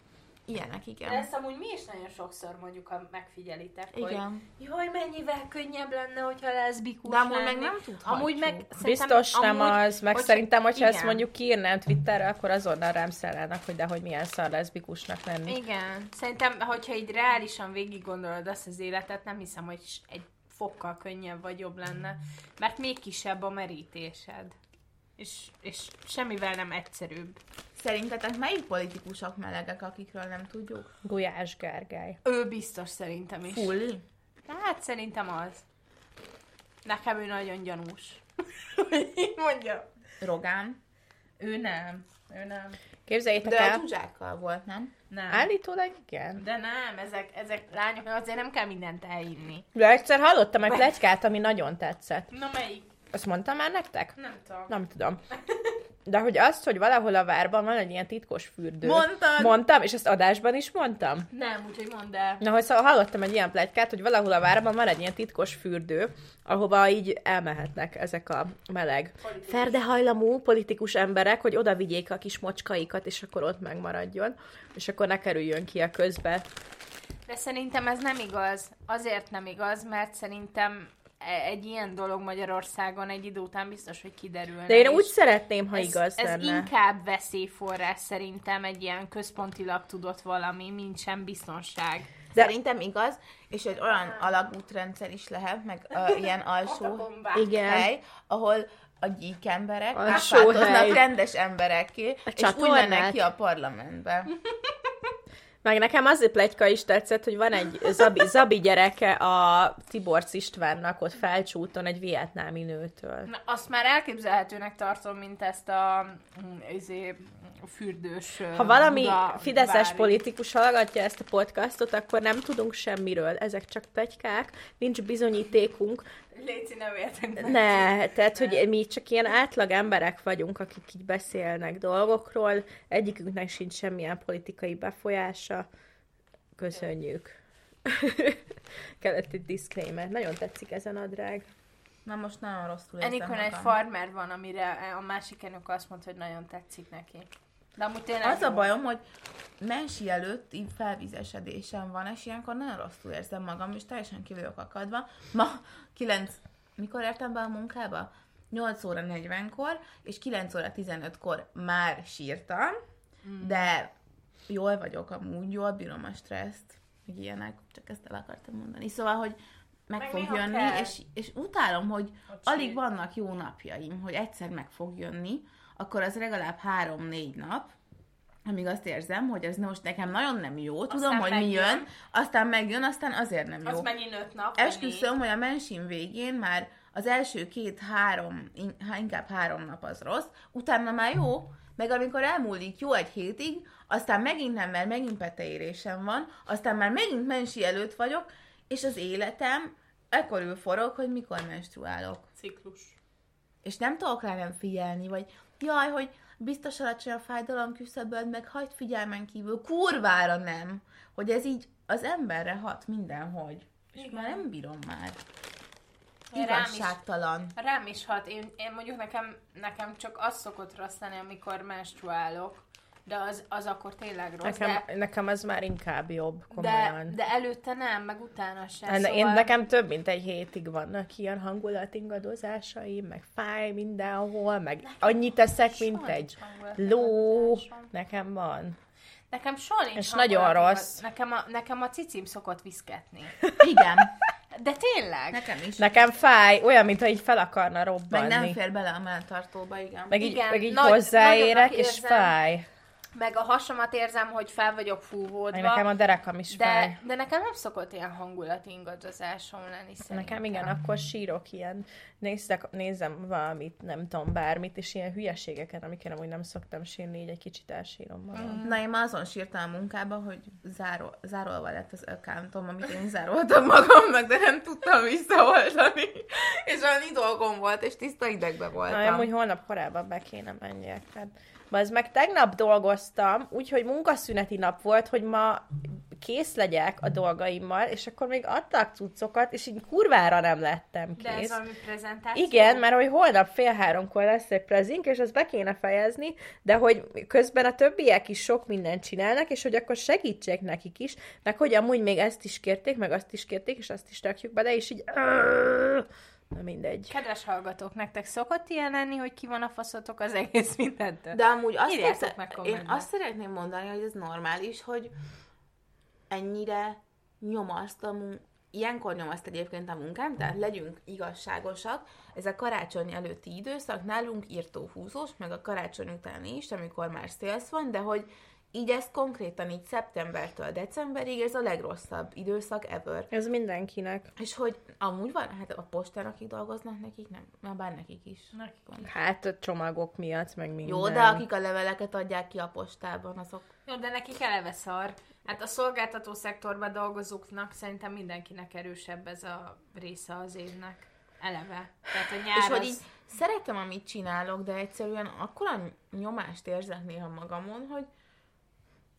ilyenek, igen. De ezt amúgy mi is nagyon sokszor mondjuk, ha megfigyelitek, hogy Igen. jaj, mennyivel könnyebb lenne, hogyha leszbikus De amúgy lenni. meg nem tudhatjuk. Amúgy meg Biztos nem amúgy, az, meg hogy- szerintem, hogyha igen. ezt mondjuk kiírnám Twitterre, akkor azonnal rám szállnának, hogy de hogy milyen szar leszbikusnak lenni. Igen. Szerintem, hogyha így reálisan végig gondolod azt az életet, nem hiszem, hogy egy fokkal könnyebb vagy jobb lenne, mert még kisebb a merítésed. És, és semmivel nem egyszerűbb. Szerintetek melyik politikusok melegek, akikről nem tudjuk? Gulyás Gergely. Ő biztos szerintem is. Fulli? Hát szerintem az. Nekem ő nagyon gyanús. [LAUGHS] Mondja. Rogán? Ő nem. Ő nem. Képzeljétek De a el, Zsuzsákkal volt, nem? Nem. állítólag igen. De nem, ezek, ezek lányok, azért nem kell mindent elinni. De egyszer hallottam egy plegykát, ami nagyon tetszett. Na melyik? Azt mondtam már nektek? Nem tudom. Nem tudom. [LAUGHS] De hogy azt, hogy valahol a várban van egy ilyen titkos fürdő. Mondtad! Mondtam, és ezt adásban is mondtam. Nem, úgyhogy mondd el. Na, hogy szóval hallottam egy ilyen plegykát, hogy valahol a várban van egy ilyen titkos fürdő, ahova így elmehetnek ezek a meleg, ferdehajlamú politikus emberek, hogy oda vigyék a kis mocskaikat, és akkor ott megmaradjon, és akkor ne kerüljön ki a közbe. De szerintem ez nem igaz. Azért nem igaz, mert szerintem egy ilyen dolog Magyarországon egy idő után biztos, hogy kiderülne. De én úgy szeretném, ha ez, igaz ez lenne. inkább veszélyforrás szerintem egy ilyen központilag tudott valami, mint sem biztonság. De... Szerintem igaz, és egy olyan alagútrendszer is lehet, meg uh, ilyen [LAUGHS] alsó. Igen. hely, ahol a gyík emberek átváltoznak rendes emberekké, és úgy mennek ki a parlamentbe. [LAUGHS] Meg nekem az a plegyka is tetszett, hogy van egy Zabi, Zabi gyereke a Tiborc Istvánnak ott felcsúton egy vietnámi nőtől. Na, azt már elképzelhetőnek tartom, mint ezt a mm, izé, fürdős Ha valami Buda fideszes vári. politikus hallgatja ezt a podcastot, akkor nem tudunk semmiről. Ezek csak plegykák, nincs bizonyítékunk. Léci, nem értek meg. Ne, tehát, hogy mi csak ilyen átlag emberek vagyunk, akik így beszélnek dolgokról. Egyikünknek sincs semmilyen politikai befolyása. Köszönjük. [LAUGHS] Kellett egy disclaimer. Nagyon tetszik ez a nadrág. Na most nagyon rosszul érzem Enikon egy farmer van, amire a másik enök azt mondta, hogy nagyon tetszik neki. De amúgy tényleg Az a jó. bajom, hogy mensi előtt így felvizesedésem van, és ilyenkor nagyon rosszul érzem magam, és teljesen ki vagyok akadva. Ma 9, mikor értem be a munkába? 8 óra 40-kor, és 9 óra 15-kor már sírtam, mm. de jól vagyok amúgy, jól bírom a stresszt, meg ilyenek, csak ezt el akartam mondani. Szóval, hogy meg, Meg fog jönni, kell. és, és utálom, hogy Hogy alig sír. vannak jó napjaim, hogy egyszer meg fog jönni, akkor az legalább három-négy nap, amíg azt érzem, hogy ez most nekem nagyon nem jó, tudom, Aztán hogy mi megjön. jön, aztán megjön, aztán azért nem jó. Az megint öt nap. Esküszöm, hogy a mensin végén már az első két-három, in- há- inkább három nap az rossz, utána már jó, meg amikor elmúlik jó egy hétig, aztán megint nem, mert megint peteérésem van, aztán már megint mensi előtt vagyok, és az életem ekkor ül forog, hogy mikor menstruálok. Ciklus. És nem tudok rá nem figyelni, vagy jaj, hogy biztos alacsony a fájdalom küszöböd, meg hagyd figyelmen kívül, kurvára nem, hogy ez így az emberre hat mindenhogy. És Igen. már nem bírom már. Rám is. Igazságtalan. Rám is hat. Én, én mondjuk nekem, nekem csak az szokott rossz lenni, amikor menstruálok. De az, az akkor tényleg rossz. Nekem, de, nekem az már inkább jobb, de, komolyan. de előtte nem, meg utána sem. De szóval... én, nekem több mint egy hétig vannak ilyen hangulatingadozásaim, meg fáj mindenhol, meg annyit teszek, mint egy ló. Nekem van. Nekem soha nincs És nagyon rossz. Nekem a, nekem a cicim szokott viszketni. [LAUGHS] Igen, De tényleg? nekem is. Nekem fáj, olyan, mintha így fel akarna Meg robbanni. nem fér bele a melltartóba, igen. meg így, Igen, meg így nagy- hozzáérek, és érzem. fáj. Meg a hasamat érzem, hogy fel vagyok fúvódva. Meg nekem a derekam is de, fáj. de nekem nem szokott ilyen hangulatingadozásom lenni szerintem. Nekem igen, akkor sírok ilyen, nézzek, nézem valamit, nem tudom, bármit, és ilyen hülyeségeket, amiket amúgy nem szoktam sírni, így egy kicsit elsírom magam. Na, én már azon sírtam a munkába, hogy zárol, zárolva lett az accountom, amit én zároltam magamnak, de nem tudtam visszaoldani. És annyi dolgom volt, és tiszta idegbe voltam. Na, amúgy holnap korábban be kéne menjek. Tehát, az meg tegnap dolgoztam, úgyhogy munkaszüneti nap volt, hogy ma kész legyek a dolgaimmal, és akkor még adtak cuccokat, és így kurvára nem lettem De ez kész. valami prezentáció? Igen, mert hogy holnap fél háromkor lesz egy prezink, és azt be kéne fejezni, de hogy közben a többiek is sok mindent csinálnak, és hogy akkor segítsek nekik is, meg hogy amúgy még ezt is kérték, meg azt is kérték, és azt is rakjuk bele, és így... Na mindegy. Kedves hallgatók, nektek szokott ilyen lenni, hogy ki van a faszotok az egész [LAUGHS] mindentől? De amúgy azt, érte, meg én azt szeretném mondani, hogy ez normális, hogy ennyire nyomaszt a mun- Ilyenkor nyomaszt egyébként a munkám, tehát legyünk igazságosak. Ez a karácsony előtti időszak nálunk írtó húzós, meg a karácsony utáni is, amikor már szélsz van, de hogy így ez konkrétan így szeptembertől decemberig, ez a legrosszabb időszak ever. Ez mindenkinek. És hogy amúgy van, hát a postán, akik dolgoznak, nekik nem, már bár nekik is. Nekik Hát a csomagok miatt, meg minden. Jó, de akik a leveleket adják ki a postában, azok Jó, de nekik eleve szar. Hát a szolgáltató szektorban dolgozóknak szerintem mindenkinek erősebb ez a része az évnek. Eleve. Tehát a nyár És hogy az... így szeretem, amit csinálok, de egyszerűen akkora nyomást érzek néha magamon, hogy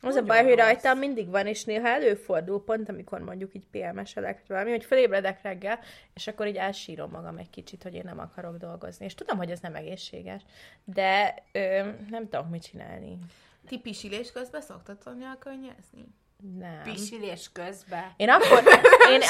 Az a baj, hogy rajtam mindig van, és néha előfordul, pont amikor mondjuk így PMS-elek, vagy valami, hogy felébredek reggel, és akkor így elsírom magam egy kicsit, hogy én nem akarok dolgozni. És tudom, hogy ez nem egészséges, de ö, nem tudok mit csinálni. ti pisilés közben szoktad nyalkönnyezni? Nem. Pisilés közben. Én akkor, [LAUGHS] én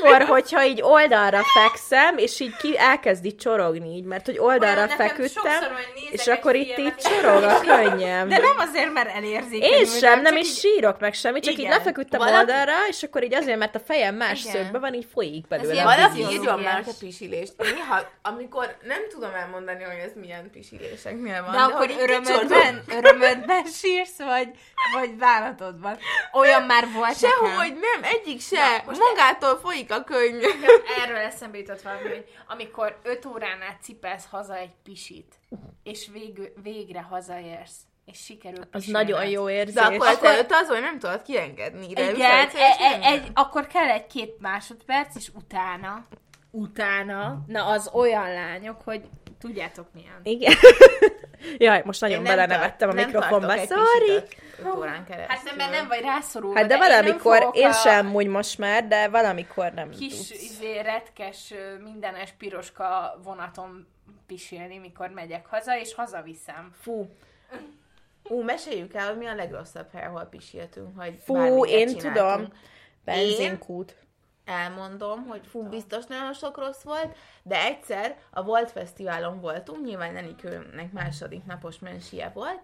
akkor, hogyha így oldalra fekszem, és így ki elkezd így csorogni, így, mert hogy oldalra Olyan feküdtem, és akkor itt így csorog a így- könnyem. De nem azért, mert elérzékenyül. Én sem, nem is így- sírok meg semmi, csak így Igen. lefeküdtem Valaki- oldalra, és akkor így azért, mert a fejem más Igen. szögbe van, így folyik belőle. Valaki írjon már a pisilést. Néha, amikor nem tudom elmondani, hogy ez milyen pisiléseknél van. De akkor hogy így örömödben, örömödben sírsz, vagy, vagy bánatodban. Olyan már volt Sehogy nekem. nem, egyik se. Na, Magától folyik a könny. Erről eszembe jutott valami, hogy amikor öt óránál cipelsz haza egy pisit, és vég, végre hazaérsz, és sikerül Az nagyon jó érzés. De akkor, Akkor- előtt az, hogy nem tudod kiengedni. De Igen, e, e, egy, akkor kell egy-két másodperc, és utána, utána, na az olyan lányok, hogy tudjátok milyen. Igen. [LAUGHS] Jaj, most nagyon Én nem belenevettem a mikrofonba. Sorry! Hát nem, mert nem vagy rászorulva. Hát de én nem valamikor, én a sem úgy most már, de valamikor nem Kis tudsz. izé, retkes, mindenes piroska vonaton pisilni, mikor megyek haza, és hazaviszem. Fú. Ú, meséljük el, hogy mi a legrosszabb hely, ahol pisiltünk, hogy Fú, én csináltunk. tudom. Benzinkút. Elmondom, hogy fú, biztos nagyon sok rossz volt, de egyszer a Volt Fesztiválon voltunk, nyilván Enikőnek második napos mensie volt,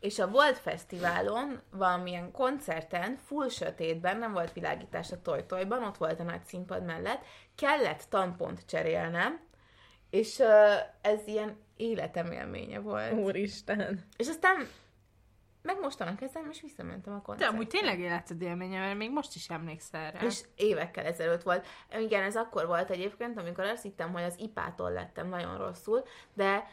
és a Volt Fesztiválon, valamilyen koncerten, full sötétben, nem volt világítás a tojtojban, ott volt a nagy színpad mellett, kellett tampont cserélnem, és uh, ez ilyen életem élménye volt. Úristen. És aztán megmostam a kezem, és visszamentem a De koncertre. amúgy tényleg életed élménye, mert még most is emlékszel rá. És évekkel ezelőtt volt. Igen, ez akkor volt egyébként, amikor azt hittem, hogy az ipától lettem nagyon rosszul, de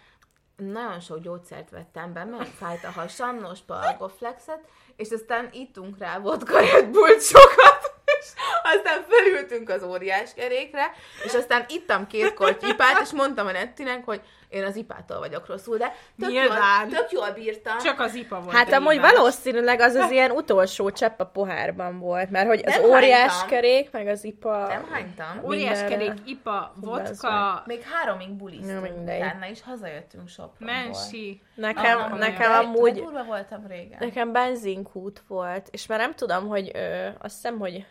nagyon sok gyógyszert vettem be, mert fájt a hasam, nospa, algoflexet, és aztán ittunk rá vodka Red Bullt sokat, és aztán felültünk az óriás kerékre, és aztán ittam két korty ipát, és mondtam a Nettinek, hogy én az ipától vagyok rosszul, de tök jól, Nyilván. tök jól bírtam. Csak az ipa volt. Hát amúgy hibás. valószínűleg az az [LAUGHS] ilyen utolsó csepp a pohárban volt, mert hogy az Nem óriás hánytam. kerék, meg az ipa... Nem hánytam. Óriás kerék, ipa, vodka, Még háromig buliztunk utána, és hazajöttünk Sopronból. mensi. Nekem, Ah, nekem amúgy... Durva voltam régen. Nekem benzinkút volt, és már nem tudom, hogy ö, azt hiszem, hogy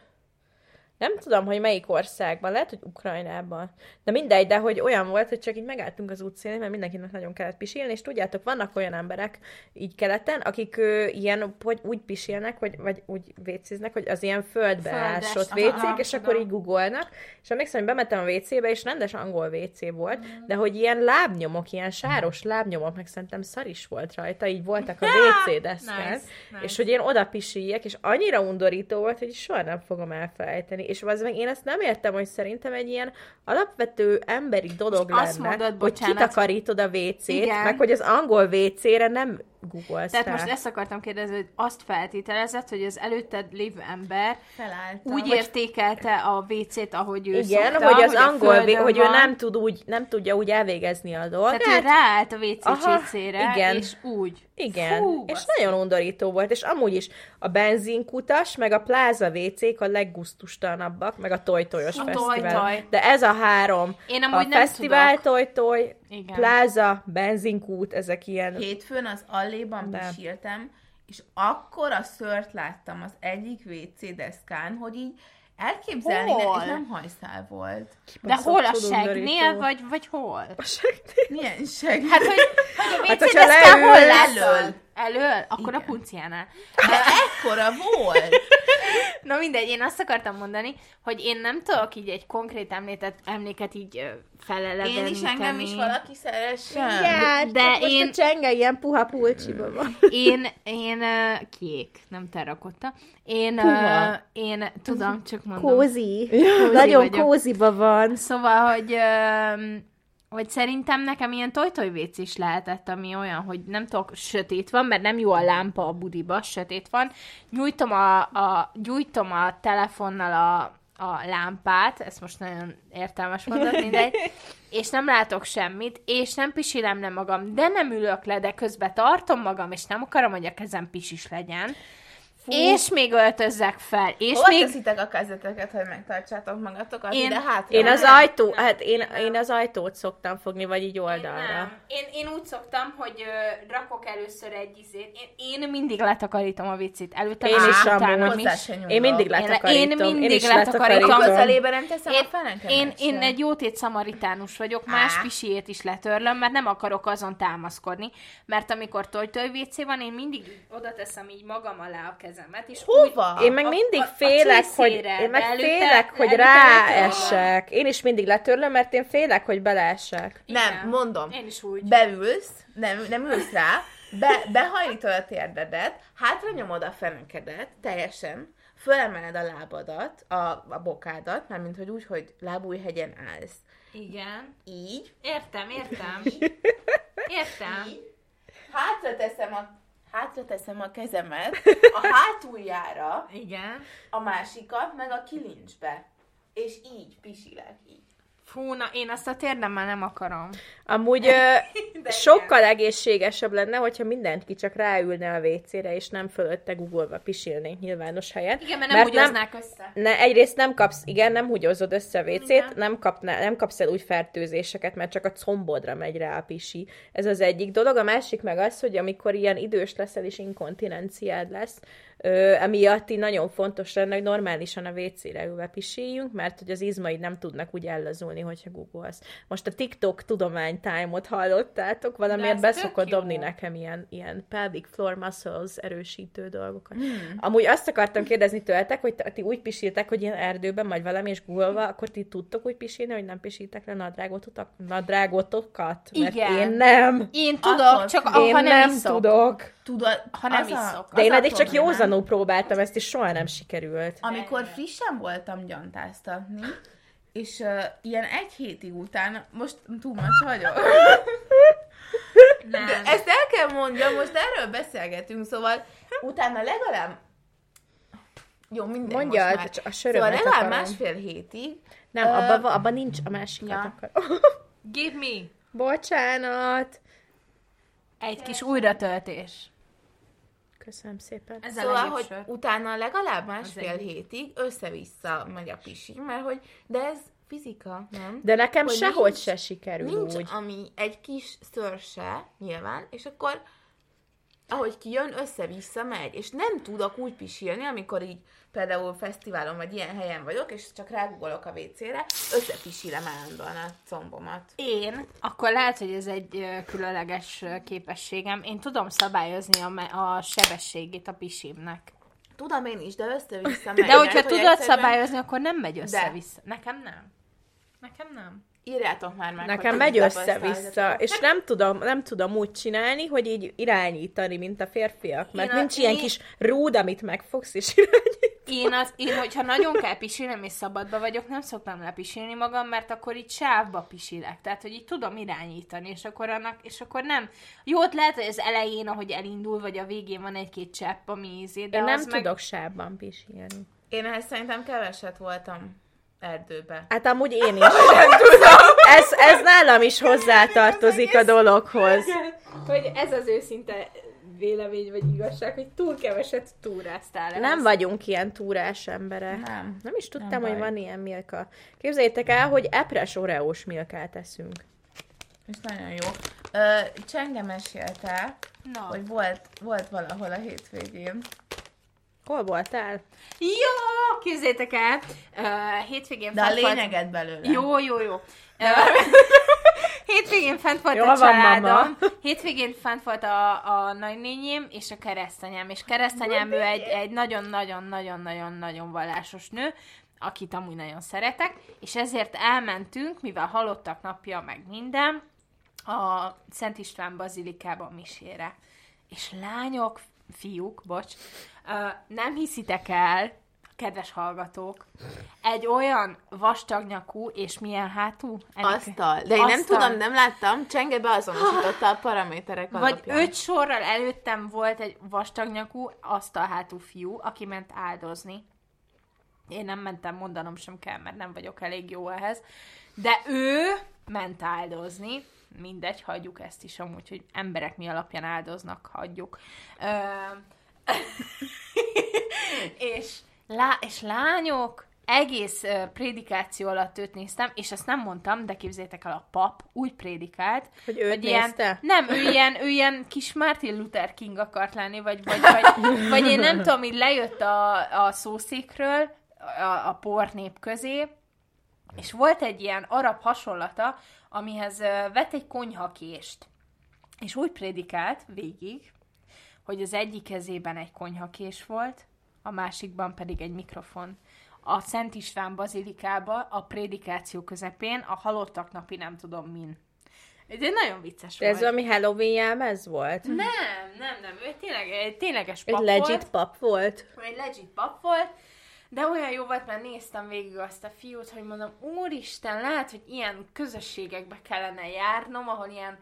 nem tudom, hogy melyik országban, lehet, hogy Ukrajnában. De mindegy, de hogy olyan volt, hogy csak így megálltunk az útszélén, mert mindenkinek nagyon kellett pisilni, és tudjátok, vannak olyan emberek így keleten, akik ö, ilyen, hogy úgy pisilnek, hogy, vagy úgy vécéznek, hogy az ilyen földbe ásott vécék, és tudom. akkor így googolnak, és emlékszem, hogy bementem a WC-be, és rendes angol WC volt, Mm. de hogy ilyen lábnyomok, ilyen sáros lábnyomok, meg szerintem szar is volt rajta, így voltak a [LAUGHS] WC deszkán, Nice, nice. és hogy én oda pisiljek, és annyira undorító volt, hogy soha nem fogom elfelejteni. És az meg én ezt nem értem, hogy szerintem egy ilyen alapvető emberi dolog És azt lenne, mondod, hogy bocsánat. kitakarítod a WC-t, meg hogy az angol WC-re nem googolsz Tehát most ezt akartam kérdezni, hogy azt feltételezed, hogy az előtted lévő ember Felálltam. úgy értékelte a WC-t, ahogy ő Igen, szokta, hogy az a angol, vé- hogy ő nem, tud úgy, nem tudja úgy elvégezni a dolgát. Tehát ő ráállt a WC Aha, csécére, igen. és úgy. Igen, Fú, és basszus. nagyon undorító volt, és amúgy is a benzinkutas, meg a pláza WC-k a leggusztustalanabbak, meg a tojtojos A fesztivál. Toj-Toj. De ez a három, Én a amúgy nem fesztivál tudok. tojtoj, Igen. pláza, benzinkút, ezek ilyen... Hétfőn az alléban De. pisiltem, és akkor a szört láttam az egyik WC deszkán, hogy így elképzelni, Hol? és nem hajszál volt. De Baszott, hol a segnél, vagy, vagy hol? Milyen seg. Hát, hogy, hogy a Hát, WC hogyha deszkán hol? Elől. Elől? Akkor a Igen. punciánál. De ekkora volt. Na mindegy, én azt akartam mondani, hogy én nem tudok így egy konkrét emléket, emléket így feleleveníteni. Én is engem is valaki szeressen. Ja, De de most én- a csenge ilyen puha pulcsiba van. Én, én ö, kék, nem terrakotta. Én, Puha. én tudom, csak mondom. Kózi. Nagyon vagyok. kóziba van. Szóval, hogy, ö, hogy szerintem nekem ilyen tojtoj WC is lehetett, ami olyan, hogy nem tudok, sötét van, mert nem jó a lámpa a budiba, sötét van. Nyújtom a, a, gyújtom a telefonnal a, a lámpát, ezt most nagyon értelmes mondat, mindegy, [LAUGHS] és nem látok semmit, és nem pisilem le magam, de nem ülök le, de közben tartom magam, és nem akarom, hogy a kezem pisis legyen. Fú. És még öltözzek fel, és Hova még... teszitek a kezeteket, hogy megtartsátok magatokat? Én- Ide hátra. Én az nem? ajtó, hát én, én az ajtót szoktam fogni, vagy így oldalra. Nem. Én, én úgy szoktam, hogy ö, rakok először egy izét. Én, én mindig letakarítom a vicit. Előtte Én is, utána is. Én mindig Én- én letakarítom. Én, mindig is letakarítom. Letakarítom. nem teszem Én, a feneket? én, én egy jótét szamaritánus vagyok, más Á. pisiét is letörlöm, mert nem akarok azon támaszkodni, mert amikor tojtoj WC van, én mindig oda teszem így magam alá a kezemet, és úgy, Hova? Én meg A- mindig a- a félek, hogy, én meg előtte- félek, hogy ráessek. Én is mindig letörlöm, mert én félek, hogy beleessek. Nem, Igen. mondom. Én is úgy. Beülsz, nem, nem ülsz rá, be, behajlítod a térdedet, hátra nyomod a fenekedet, teljesen, fölemeled a lábadat, a, a bokádat, mármint hogy úgy, hogy lábújhegyen állsz. Igen. Így, Értem, értem. [LAUGHS] Értem. hátra teszem a hátra teszem a kezemet [LAUGHS] a hátuljára, Igen. a másikat, meg a kilincsbe. És így pisilek, így. Fú, na én azt a térdemmel nem akarom. Amúgy ö, [LAUGHS] sokkal egészségesebb lenne, hogyha mindenki csak ráülne a WC-re, és nem fölötte googolva pisilnénk nyilvános helyen. Igen, mert nem húgyoznák össze. Ne, egyrészt nem kapsz, igen, nem húgyozod össze a. WC-t, nem, kapná, nem kapsz el úgy fertőzéseket, mert csak a combodra megy rá a pisi. Ez az egyik dolog. A másik meg az, hogy amikor ilyen idős leszel és inkontinenciád lesz, ö, emiatt így nagyon fontos lenne, hogy normálisan a WC-re ülve pisiljünk, mert hogy az izmaid nem tudnak úgy ellazulni hogyha googolsz. Most a TikTok tudománytime-ot hallottátok, valamiért beszokott jó. dobni nekem ilyen, ilyen pelvic floor muscles erősítő dolgokat. Hmm. Amúgy azt akartam kérdezni tőletek, hogy ti úgy pisiltek, hogy ilyen erdőben, vagy valami, és googolva, akkor ti tudtok úgy pisilni, hogy nem pisítek le nadrágotokat? nadrágotokat? Mert Igen. én nem. Én tudok, Attól csak függ. ha Én nem, nem iszok. tudok. Tudod, Ha nem az iszok. De én eddig csak problémám. Józanul próbáltam ezt, és soha nem sikerült. Amikor frissen voltam gyantáztatni, és uh, ilyen egy hétig utána, most túl macs vagyok. Nem. De ezt el kell mondjam, most erről beszélgetünk, szóval utána legalább jó, minden Mondjad, most már. csak a sörömet Szóval legalább akarom. másfél hétig. Nem, Ö, abban abba nincs a másikat ja. Give me Bocsánat. egy kis újratöltés. Köszönöm szépen. Ez Szóval, hogy sör. utána legalább másfél hétig össze-vissza megy a pisi, mert hogy, de ez fizika, nem? De nekem Hogy sehogy nincs- se sikerül Nincs úgy. ami egy kis szörse, nyilván, és akkor ahogy kijön, össze-vissza megy, és nem tudok úgy pisilni, amikor így például fesztiválon vagy ilyen helyen vagyok, és csak rágugolok a WC-re, összepisilem állandóan a combomat. Én, akkor lehet, hogy ez egy különleges képességem. Én tudom szabályozni a, me- a sebességét a pisimnek. Tudom én is, de össze-vissza megy. De hogyha tudod egyszerűen- szabályozni, akkor nem megy össze-vissza. Nekem nem. Nekem nem. Írjátok már meg, Nekem megy össze-vissza, és nem tudom, nem tudom úgy csinálni, hogy így irányítani, mint a férfiak, mert Én a- nincs ilyen én- kis rúd, amit megfogsz és [LAUGHS] irányít. Én, az, én, hogyha nagyon kell pisilnem és szabadba vagyok, nem szoktam lepisilni magam, mert akkor így sávba pisilek. Tehát, hogy így tudom irányítani, és akkor, annak, és akkor nem. Jó, ott lehet, hogy az elején, ahogy elindul, vagy a végén van egy-két csepp, ami ízé, de Én nem az tudok sávban pisilni. Én ehhez szerintem keveset voltam erdőbe. Hát amúgy én is. Ez, ez nálam is hozzátartozik a dologhoz. Hogy ez az őszinte vélemény vagy igazság, hogy túl keveset túráztál. ehhez. Nem vagyunk ilyen túrás emberek. Nem. Nem is tudtam, Nem hogy van ilyen milka. Képzeljétek el, hogy epres oreós milkát eszünk. És nagyon jó. Ö, Csenge mesélte, Na. hogy volt, volt valahol a hétvégén. Hol voltál? Jó, képzétek el, uh, hétvégén De a fent volt- lényeget belőle. Jó, jó, jó. [LAUGHS] Hétvégén fent volt Jól a van, családom. mama. Hétvégén fent volt a, a nagynényém és a keresztanyám. És keresztanyám ő egy, egy nagyon-nagyon-nagyon-nagyon-nagyon vallásos nő, akit amúgy nagyon szeretek, és ezért elmentünk, mivel halottak napja, meg minden, a Szent István bazilikában misére. És lányok, fiúk, bocs, nem hiszitek el, kedves hallgatók, egy olyan vastagnyakú és milyen hátú? Erika? Asztal. De én nem Asztal. tudom, nem láttam. Csenge beazonosította a paraméterek Vagy alapján. öt sorral előttem volt egy vastagnyakú, asztalhátú fiú, aki ment áldozni. Én nem mentem, mondanom sem kell, mert nem vagyok elég jó ehhez. De ő ment áldozni. Mindegy, hagyjuk ezt is amúgy, hogy emberek mi alapján áldoznak, hagyjuk. Ö... [LAUGHS] és, lá- és lányok, egész uh, prédikáció alatt őt néztem, és ezt nem mondtam, de képzétek el, a pap úgy prédikált, Hogy őt ilyen, nézte? nem, ő ilyen, ő ilyen kis Martin Luther King akart lenni, vagy, vagy, vagy, [LAUGHS] vagy én nem tudom, így lejött a, a szószékről a, a pornép közé, és volt egy ilyen arab hasonlata, amihez ö, vett egy konyhakést, és úgy prédikált végig, hogy az egyik kezében egy konyhakés volt, a másikban pedig egy mikrofon. A Szent István bazilikába a prédikáció közepén a halottak napi nem tudom min. Ez egy nagyon vicces De ez volt. valami Halloween jelmez volt? Nem, nem, nem. Ő tényleg, egy tényleges Egy pap legit volt. pap volt? Egy legit pap volt, de olyan jó volt, mert néztem végig azt a fiút, hogy mondom, úristen, lehet, hogy ilyen közösségekbe kellene járnom, ahol ilyen,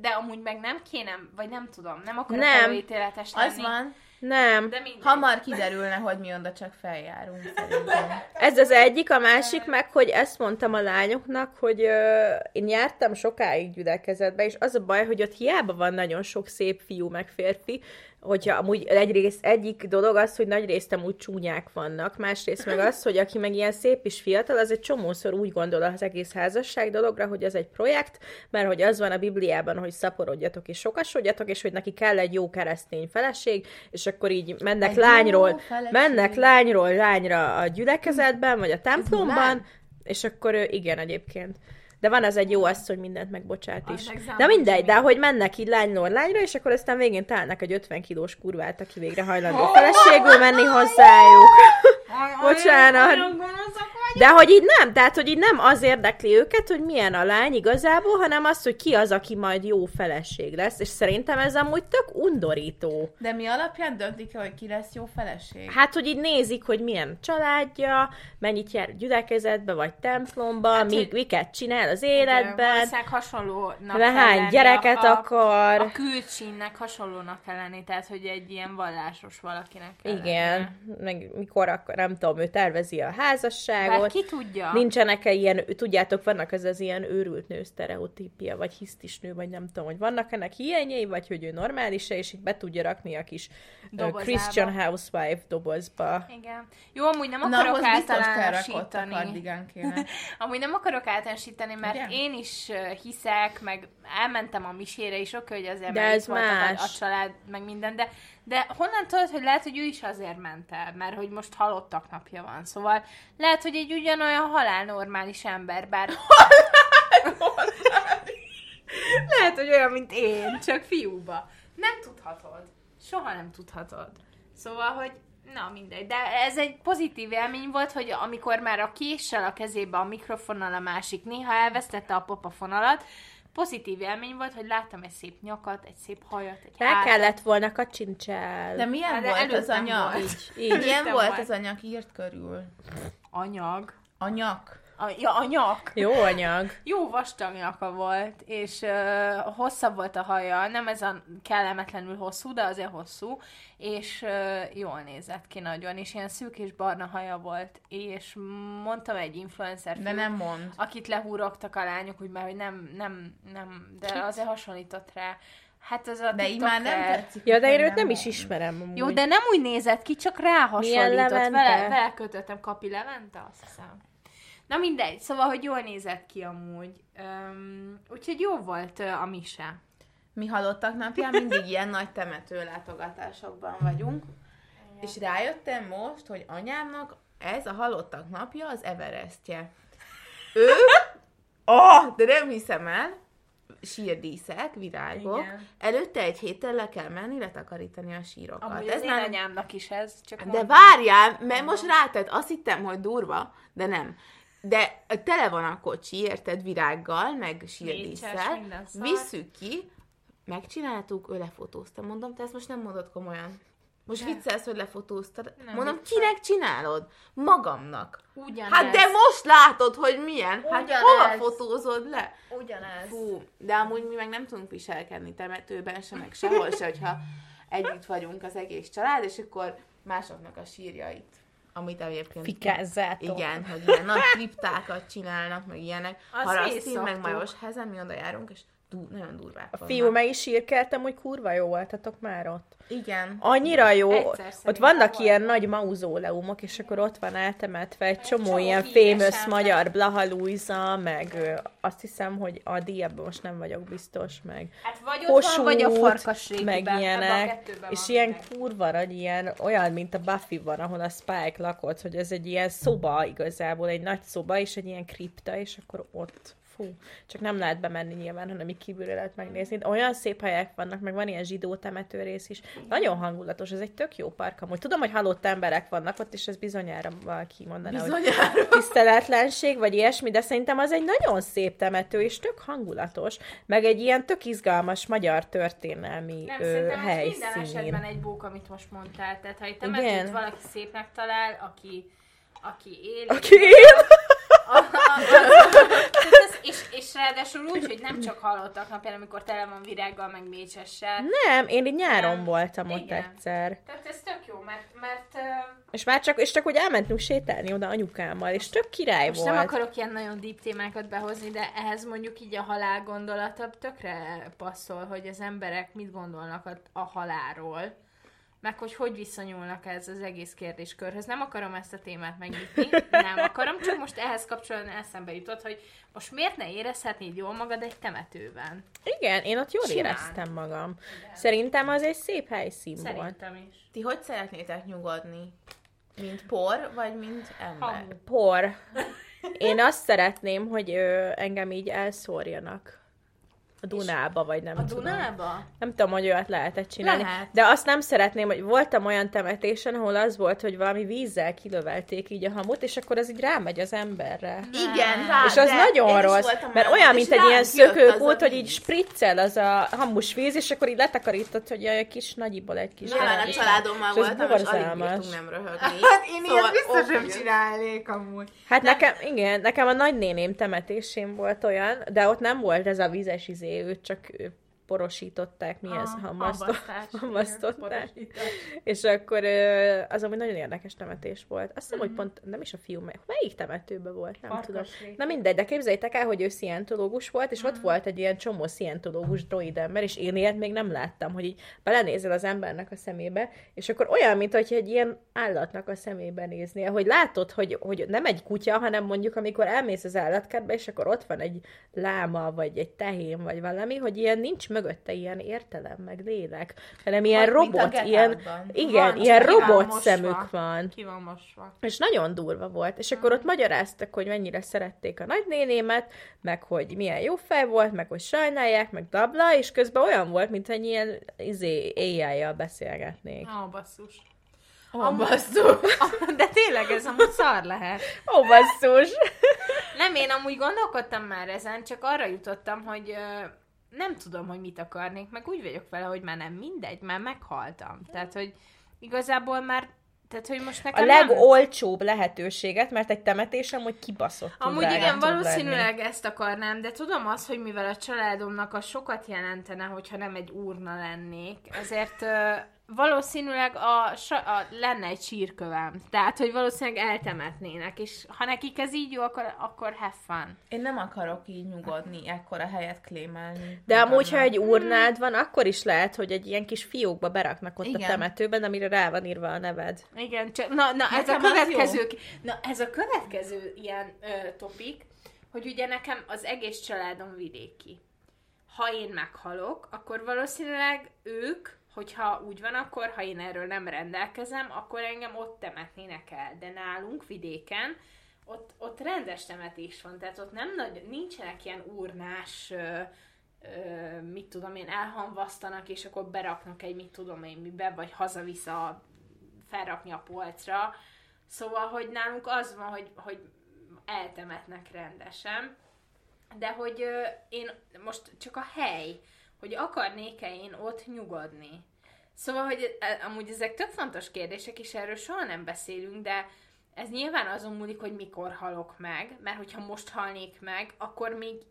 de amúgy meg nem kéne, vagy nem tudom, nem akarok Nem. előítéletes lenni. Az van. Nem. De mindegy. Hamar kiderülne, hogy mi oda csak feljárunk szerintem. Ez az egyik, a másik meg, hogy ezt mondtam a lányoknak, hogy ö, én jártam sokáig gyülekezetbe, és az a baj, hogy ott hiába van nagyon sok szép fiú meg férfi, hogyha amúgy egyrészt egyik dolog az, hogy nagy részt amúgy csúnyák vannak, másrészt meg az, hogy aki meg ilyen szép és fiatal, az egy csomószor úgy gondol az egész házasság dologra, hogy ez egy projekt, mert hogy az van a Bibliában, hogy szaporodjatok és sokasodjatok, és hogy neki kell egy jó keresztény feleség, és akkor így mennek Egy lányról, feleség. mennek lányról lányra a gyülekezetben, vagy a templomban? És akkor igen, egyébként. De van az egy jó az, hogy mindent megbocsát is. De mindegy, de hogy mennek így lányról lányra, és akkor aztán végén találnak egy 50 kilós kurvát, aki végre hajlandó feleségül menni hozzájuk. [LAUGHS] Bocsánat. De hogy így nem, tehát hogy így nem az érdekli őket, hogy milyen a lány igazából, hanem az, hogy ki az, aki majd jó feleség lesz, és szerintem ez amúgy tök undorító. De mi alapján döntik hogy ki lesz jó feleség? Hát, hogy így nézik, hogy milyen családja, mennyit jár gyülekezetbe, vagy templomba, hát, mi, hogy- miket csinál az Igen, életben, valószínűleg hasonlónak le kell hány lenni gyereket a, akar. A külcsínnek hasonlónak kell lenni, tehát hogy egy ilyen vallásos valakinek kell Igen, meg mikor akkor, nem tudom, ő tervezi a házasságot. Bár ki tudja? Nincsenek-e ilyen, tudjátok, vannak ez az ilyen őrült nő sztereotípia, vagy hisztis nő, vagy nem tudom, hogy vannak ennek hiányai, vagy hogy ő normális és így be tudja rakni a kis Dobozába. Christian housewife dobozba. Igen. Jó, amúgy nem Na, akarok terrakott általánosítani. [LAUGHS] Amúgy nem akarok általánosítani, mert Ugye? én is hiszek, meg elmentem a misére is, oké, hogy azért De ez voltak a, más. a család, meg minden, de, de honnan tudod, hogy lehet, hogy ő is azért ment el, mert hogy most halottak napja van, szóval lehet, hogy egy ugyanolyan halálnormális ember, bár... [LAUGHS] lehet, hogy olyan, mint én, csak fiúba. Nem tudhatod. Soha nem tudhatod. Szóval, hogy na mindegy, de ez egy pozitív élmény volt, hogy amikor már a késsel a kezébe a mikrofonnal a másik néha elvesztette a popafonalat, pozitív élmény volt, hogy láttam egy szép nyakat, egy szép hajat, egy Rá kellett volna kacsincsel. De milyen Hát, de volt az anyag? volt. Így, így. Milyen volt volt. az anyag írt körül? Anyag. Anyak? A, ja, a nyak. Jó anyag. Jó vastag nyaka volt, és uh, hosszabb volt a haja, nem ez a kellemetlenül hosszú, de azért hosszú, és uh, jól nézett ki nagyon, és ilyen szűk és barna haja volt, és mondtam egy influencer De nem mond. akit lehúrogtak a lányok, úgy már, hogy nem, nem, nem, de azért hasonlított rá. Hát az a De már nem tetszik. Ja, de én őt nem is ismerem. Amúgy. Jó, de nem úgy nézett ki, csak rá hasonlított. Levente? Vele, vele kötöttem Kapi Levente, azt hiszem. Na mindegy, szóval, hogy jól nézett ki amúgy. Um, úgyhogy jó volt uh, a mise. Mi halottak napján mindig ilyen nagy temető látogatásokban vagyunk, és rájöttem most, hogy anyámnak ez a halottak napja az Everestje. Ő, oh, [LAUGHS] de nem hiszem el, sírdíszek, virágok. Igen. Előtte egy héttel le kell menni, letakarítani a sírokat. Amúgy ez az már anyámnak is ez, csak De mondom. várjál, mert most rátett, azt hittem, hogy durva, de nem. De tele van a kocsi, érted, virággal, meg szar. Visszük ki, megcsináltuk, ő lefotózta. Mondom, te ezt most nem mondod komolyan. Most Nem. viccelsz, hogy lefotóztad. Nem Mondom, viccelek. kinek csinálod? Magamnak. Ugyanez. Hát de most látod, hogy milyen. Hát Ugyanez. hova fotózod le? Ugyanez. Fú, de amúgy mi meg nem tudunk viselkedni temetőben se, meg sehol se, hogyha együtt vagyunk az egész család, és akkor másoknak a sírjait, amit egyébként... Fikázzátok. Igen, hogy ilyen nagy kriptákat csinálnak, meg ilyenek. Azt Harasztin, meg. Majos hezen, mi oda járunk, és du- nagyon durvák A fiú meg is sírkeltem, hogy kurva jó voltatok már ott. Igen. Annyira jó. Egyszer ott vannak volt. ilyen nagy mauzóleumok, és akkor ott van eltemetve egy csomó, csomó ilyen famous ember. magyar Blaha Luisa, meg ö, azt hiszem, hogy Adi, ebben most nem vagyok biztos, meg Hát vagy ott van, vagy a Kossuth, farkasrétiben. meg a ilyenek, kettőben és van ilyen mindenki. kurva nagy, ilyen, olyan, mint a Buffy van, ahol a Spike lakott, hogy ez egy ilyen szoba igazából, egy nagy szoba, és egy ilyen kripta, és akkor ott Fú, csak nem lehet bemenni nyilván, hanem így kívülről lehet megnézni. De olyan szép helyek vannak, meg van ilyen zsidó temető rész is. Nagyon hangulatos, ez egy tök jó park amúgy. Tudom, hogy halott emberek vannak ott, és ez bizonyára valaki mondaná, hogy Bizonyára. tiszteletlenség, vagy ilyesmi, de szerintem az egy nagyon szép temető, és tök hangulatos, meg egy ilyen tök izgalmas magyar történelmi Nem, ö, szerintem ez minden helyszín. esetben egy bók, amit most mondtál. Tehát ha Igen. temetőt valaki szépnek talál, aki, aki él, Aki él? A- [LAUGHS] és, és ráadásul úgy, hogy nem csak hallottak napján, amikor tele van virággal, meg mécsessel. Nem, én így nyáron Nem. voltam ott Igen. egyszer. Tehát ez tök jó, mert, mert És már csak, és csak hogy elmentünk sétálni oda anyukámmal, és tök király most volt. nem akarok ilyen nagyon deep témákat behozni, de ehhez mondjuk így a halál gondolata tökre passzol, hogy az emberek mit gondolnak a, a halálról. Meg hogy hogy viszonyulnak ez az egész kérdéskörhöz. Nem akarom ezt a témát megnyitni, nem akarom, csak most ehhez kapcsolatban eszembe jutott, hogy most miért ne érezhetnéd jól magad egy temetőben? Igen, én ott jól Simán. éreztem magam. Szerintem az egy szép helyszín volt. Szerintem is. Ti hogy szeretnétek nyugodni? Mint por, vagy mint ember? Hamu. Por. [LAUGHS] Én azt szeretném, hogy ö, engem így elszórjanak. A Dunába, vagy nem A tudom. Dunába? Nem tudom, hogy olyat lehetett csinálni. Lehet. De azt nem szeretném, hogy voltam olyan temetésen, ahol az volt, hogy valami vízzel kilövelték így a hamut, és akkor az így rámegy az emberre. Igen, rá, és az nagyon rossz, mert olyan, mint egy ilyen a szökőkút, hogy így spriccel az a hamus víz, és akkor így letakarított, hogy egy kis nagyiból egy kis Nyilván a családommal voltam, és alig nem röhögni. [LAUGHS] Hát én Szóval ilyet biztos ott nem csinálnék amúgy. Hát nekem, igen, nekem a nagynéném temetésén volt olyan, de ott nem volt ez a vízes izé, őt csak ő porosították, mi ez, Ah, igen, hamvasztották. porosítás. És akkor az amúgy nagyon érdekes temetés volt. Azt hiszem, Mhm. hogy pont nem is a fiú, mely- melyik temetőben volt, nem tudom. Farkasréti. Na mindegy, de képzeljétek el, hogy ő szientológus volt, és Mhm. ott volt egy ilyen csomó szientológus droid ember, és én ilyet még nem láttam, hogy így belenézel az embernek a szemébe, és akkor olyan, mint hogy egy ilyen állatnak a szemébe néznél, hogy látod, hogy, hogy nem egy kutya, hanem mondjuk amikor elmész az állatkertbe, és akkor ott van egy láma, vagy egy tehén, vagy valami, hogy ilyen nincs mögötte ilyen értelem, meg lélek, hanem ilyen Vagy robot, ilyen, igen, Van, ilyen van robot mosva. szemük van. Ki van mosva. És nagyon durva volt. És akkor ott magyaráztak, hogy mennyire szerették a nagynénémet, meg hogy milyen jó fej volt, meg hogy sajnálják, meg dabla, és közben olyan volt, mint egy ilyen izé, AI-jal beszélgetnék. Ó, oh, basszus. Ó, basszus. [LAUGHS] De tényleg ez amúgy szar lehet. Ó, basszus! Nem, én amúgy gondolkodtam már ezen, csak arra jutottam, hogy nem tudom, hogy mit akarnék, meg úgy vagyok vele, hogy már nem mindegy, már meghaltam. Tehát, hogy igazából már, tehát, hogy most A nekem nem... legolcsóbb lehetőséget, mert egy temetésem, hogy kibaszott Amúgy drága igen, tud lenni. valószínűleg ezt akarnám, de tudom azt, hogy mivel a családomnak a sokat jelentene, hogyha nem egy úrna lennék, ezért valószínűleg a, a, lenne egy sírkövem. Tehát, hogy valószínűleg eltemetnének, és ha nekik ez így jó, akkor, akkor have fun. Én nem akarok így nyugodni, ekkora helyet klémelni. De amúgy, ha egy urnád van, akkor is lehet, hogy egy ilyen kis fiókba beraknak ott Igen. a temetőben, amire rá van írva a neved. Igen, csak, na, na ez a Nekem következő, na ez a következő ilyen ö, topik, hogy ugye nekem az egész családom vidéki. Ha én meghalok, akkor valószínűleg ők, hogyha úgy van, akkor ha én erről nem rendelkezem, akkor engem ott temetnének el. De nálunk vidéken ott, ott rendes temetés van, tehát ott nem nagy, nincsenek ilyen urnás ö, ö, mit tudom én, elhamvasztanak, és akkor beraknak egy mit tudom én mibe, vagy hazavisza felrakni a polcra. Szóval, hogy nálunk az van, hogy, hogy eltemetnek rendesen, de hogy ö, én most csak a hely, hogy akarnék-e én ott nyugodni. Szóval, hogy e, amúgy ezek tök fontos kérdések, és erről soha nem beszélünk, de ez nyilván azon múlik, hogy mikor halok meg, mert hogyha most halnék meg, akkor még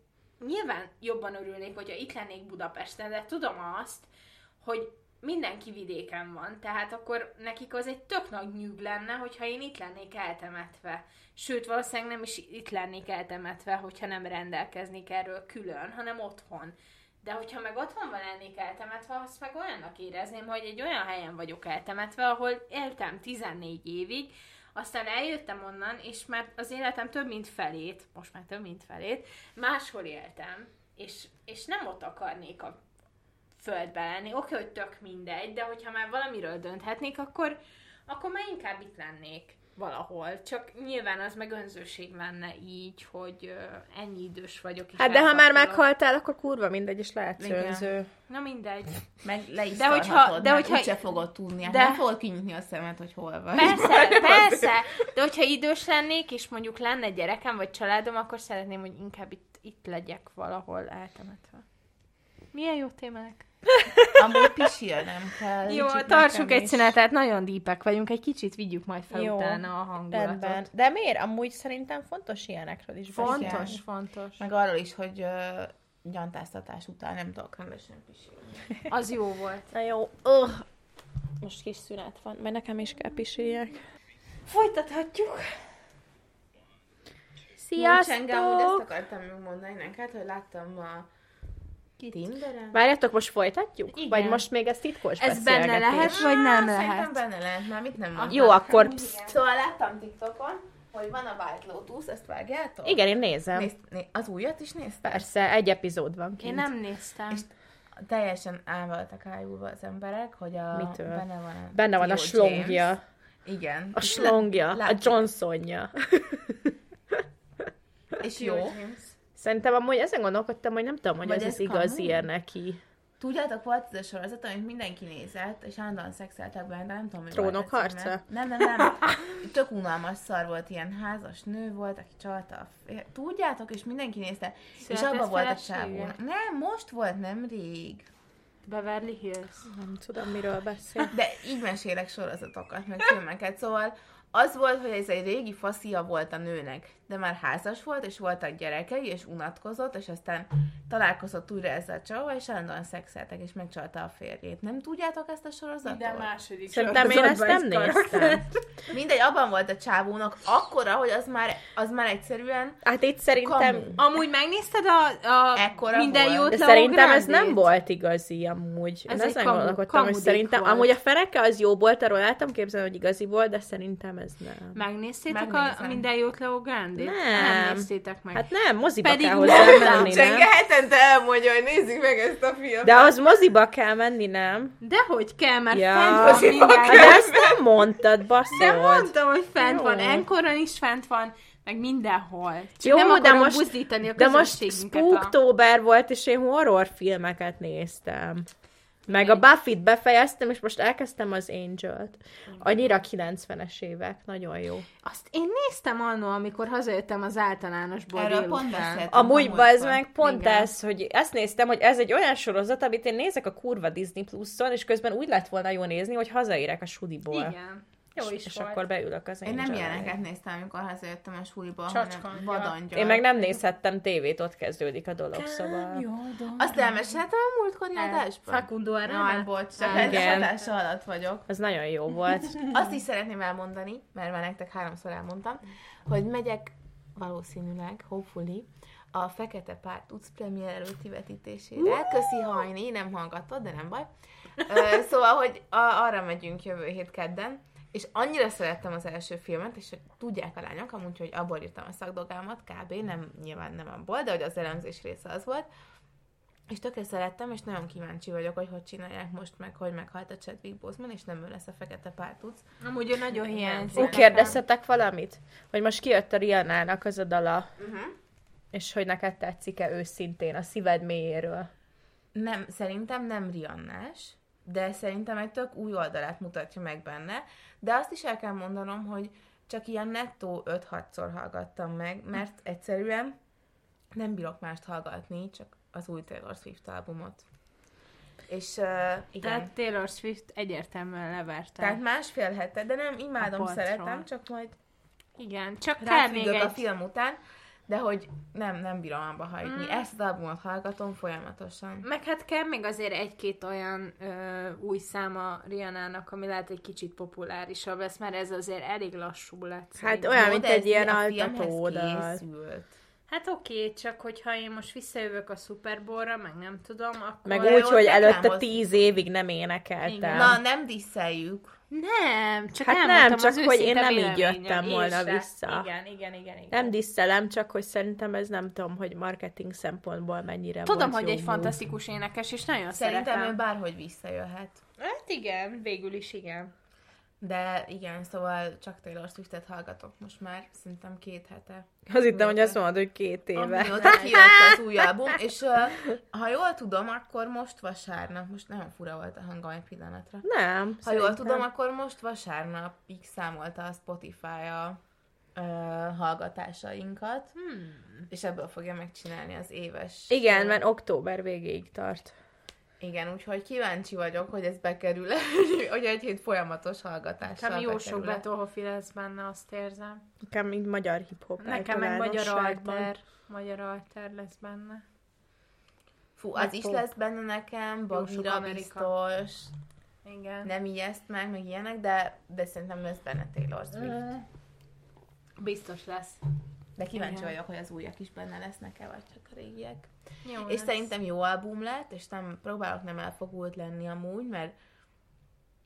nyilván jobban örülnék, hogyha itt lennék Budapesten, de tudom azt, hogy mindenki vidéken van, tehát akkor nekik az egy tök nagy nyűg lenne, hogyha én itt lennék eltemetve. Sőt, valószínűleg nem is itt lennék eltemetve, hogyha nem rendelkeznék erről külön, hanem otthon. De hogyha meg otthon lennék eltemetve, azt meg olyannak érezném, hogy egy olyan helyen vagyok eltemetve, ahol éltem 14 évig, aztán eljöttem onnan, és már az életem több mint felét, most már több mint felét, máshol éltem, és, és nem ott akarnék a földbe lenni. Oké, hogy tök mindegy, de hogyha már valamiről dönthetnék, akkor, akkor már inkább itt lennék valahol. Csak nyilván az meg önzőség lenne így, hogy ennyi idős vagyok. Hát de ha már meghaltál, akkor kurva mindegy, és lehet Igen. szőnző. Na mindegy. Meg le is De hogyha- de hogyha- úgyse fogod tudni. Hát de- Nem fogod kinyitni a szemed, hogy hol vagy. Persze, [LAUGHS] persze, de hogyha idős lennék, és mondjuk lenne gyerekem, vagy családom, akkor szeretném, hogy inkább itt, itt legyek valahol eltemetve. Milyen jó témák. Amúgy pisilnem kell. Jó, tartsuk egy is. szünetet, nagyon dípek vagyunk, egy kicsit vigyük majd fel Jó, utána a hangulatot. Rendben. De miért? Amúgy szerintem fontos ilyenekről is beszélni. Fontos, fontos. Meg arról is, hogy uh, gyantáztatás után nem tudok rendesen pisilni. Az jó volt. Na jó. Ugh. Most kis szünet van, mert nekem is kell pisiljek. Folytathatjuk. Sziasztok! Amúgy ezt Sziasztok! akartam még mondani neked, hogy láttam a Tinderen. Várjátok, most folytatjuk? Igen. Vagy most még ez titkos Ez benne lehet, vagy nem Szerintem lehet? benne lehet, már mit nem mondtam. Jó, akkor pszt. Szóval láttam TikTokon, hogy van a White Lotus, ezt vágjátok? Igen, én nézem. Nézd, né, az újat is néztem? Persze, egy epizód van Én kint. nem néztem. És teljesen el voltak ájulva az emberek, hogy a... Mitől? Benne van a, Benne van a slongja. James. Igen. A slongja, a lát- Johnsonja. [LAUGHS] És jó. Szerintem amúgy ezen gondolkodtam, hogy nem tudom, hogy Vagy ez ez az igazi neki. Tudjátok, volt ez a sorozat, amit mindenki nézett, és állandóan szexeltek benne, de nem tudom, mi Trónok volt harca? Nem, nem, nem. [LAUGHS] Tök unalmas szar volt, ilyen házas nő volt, aki csalta a fér... Tudjátok, és mindenki nézte. és Született abban volt a csávó. Nem, most volt, nem rég. Beverly Hills. Nem tudom, miről beszél. De így mesélek sorozatokat, meg filmeket, szóval az volt, hogy ez egy régi faszia volt a nőnek, de már házas volt, és voltak gyerekei, és unatkozott, és aztán találkozott újra ezzel a csavval, és állandóan szexeltek, és megcsalta a férjét. Nem tudjátok ezt a sorozatot? második Szerintem én ezt nem néztem. [LAUGHS] Mindegy, abban volt a csávónak akkora, hogy az már, az már egyszerűen Hát itt szerintem... Kamu. Amúgy megnézted a, a Ekkora minden volt. jót De szerintem ez nem volt igazi amúgy. Ez Ez egy ezen kamu- gondolkodtam, hogy szerintem... volt. Amúgy a feneke az jó volt, arról láttam képzelni, hogy igazi volt, de szerintem ez nem. Megnéztétek a minden jót Leo Grande? Nem. Nem néztétek meg. Hát nem, moziba Pedig kell hozzá menni, Csenge nem? hetente elmondja, hogy nézzük meg ezt a filmet. De az moziba kell menni, nem? Dehogy kell, mert Ja. fent van Moziba. Hát de ezt nem mondtad, De baszod. mondtam, hogy fent Jó. van, enkoron is fent van, meg mindenhol. Csak Jó, nem de most- a De most közönségünket. a- Spooktober volt, és én horrorfilmeket néztem. Meg a Buffy-t befejeztem, és most elkezdtem az Angel-t. Annyira 90-es évek, nagyon jó. Azt én néztem annó, amikor hazajöttem az általánosból Erről pont délután. beszéltem. Amúgy múltkor. meg, pont Igen. ez, hogy ezt néztem, hogy ez egy olyan sorozat, amit én nézek a kurva Disney Plus-on, és közben úgy lett volna jó nézni, hogy hazaérek a sudiból. Igen. Jó és, is és volt. akkor beülök az Én nem ilyeneket néztem, amikor hazajöttem a Csacska, hanem ja. vadangyal. Én meg nem nézhettem tévét, ott kezdődik a dolog, szóval... Azt elmeséltem a múltkori adásban? Facundo Arana? bocs, csak alatt vagyok. Az nagyon jó volt. [LAUGHS] Azt is szeretném elmondani, mert már nektek háromszor elmondtam, hogy megyek valószínűleg, hopefully, a Fekete Párt utc premier előtti vetítésére. Köszi, Hajni, nem hallgatod, de nem baj. Ö, szóval, hogy a, arra megyünk jövő hét kedden, és annyira szerettem az első filmet, és hogy tudják a lányok, amúgy, hogy abból írtam a szakdolgámat, kb. nem, nyilván nem abból, de hogy az elemzés része az volt. És tökre szerettem, és nagyon kíváncsi vagyok, hogy hogy csinálják most meg, hogy meghalt a Chadwick Boseman, és nem ő lesz a Fekete Párt utc. Amúgy ő nagyon hiányzik. Ó, kérdeztetek valamit? Hogy most kijött a Rihannának az a dala, Uh-huh. és hogy neked tetszik-e őszintén a szíved mélyéről? Nem, szerintem nem Riannás, de szerintem egy tök új oldalát mutatja meg benne, de azt is el kell mondanom, hogy csak ilyen nettó 5-6-szor hallgattam meg, mert egyszerűen nem bírok mást hallgatni, csak az új Taylor Swift albumot. És uh, igen, Tehát Taylor Swift egyértelműen leverte. tehát másfél hete, de nem imádom, szeretem, csak majd Igen, csak kell még ráfüggök a egy... film után, de hogy nem, nem bírom abba hagyni. Mm. Ezt az albumot hallgatom folyamatosan. Meg hát kell még azért egy-két olyan ö, új száma Rihannának, ami lehet egy kicsit populárisabb lesz, mert ez azért elég lassú lett. Hát olyan, Jó, mint egy ilyen altató. Hát oké, csak hogyha én most visszajövök a Super Bowl-ra, meg nem tudom, akkor... Meg úgy, hogy előtte tíz évig nem énekeltem. Igen. Na, nem diszeljük. Nem, csak Hát nem, csak az hogy én nem így jöttem Én volna se. vissza. Igen, igen, igen, igen. Nem disztelem, csak hogy szerintem ez nem tudom, hogy marketing szempontból mennyire Tudom, hogy jó egy move. fantasztikus énekes, és nagyon Szerintem szeretem. ő bárhogy visszajöhet. Hát igen, végül is igen. De igen, szóval csak Taylor Swiftet hallgatok most már, szerintem két hete. Az hittem, hogy azt mondod, hogy két éve. Mióta kijött az új album, és ha jól tudom, akkor most vasárnap, most nagyon fura volt a hangom egy pillanatra. Nem. Ha jól szerintem. tudom, akkor most vasárnapig számolta a Spotify a uh, hallgatásainkat, Hmm. és ebből fogja megcsinálni az éves... Igen, ö, mert október végéig tart. Igen, úgyhogy kíváncsi vagyok, hogy ez bekerül [LAUGHS] hogy egy hét folyamatos hallgatással Nekem jó sok. Beethoven lesz benne, azt érzem. Nekem mint magyar hip-hop Nekem meg magyar alter. Magyar alter lesz benne. Fú, az is lesz benne nekem, Bagira biztos, Igen. nem ijeszt meg, meg ilyenek, de, de szerintem lesz benne Taylor Swift. Biztos lesz. De kíváncsi Igen. vagyok, hogy az újak is benne lesznek-e, vagy csak a régiek. Jó És szerintem jó album lett, és nem próbálok nem elfogult lenni amúgy, mert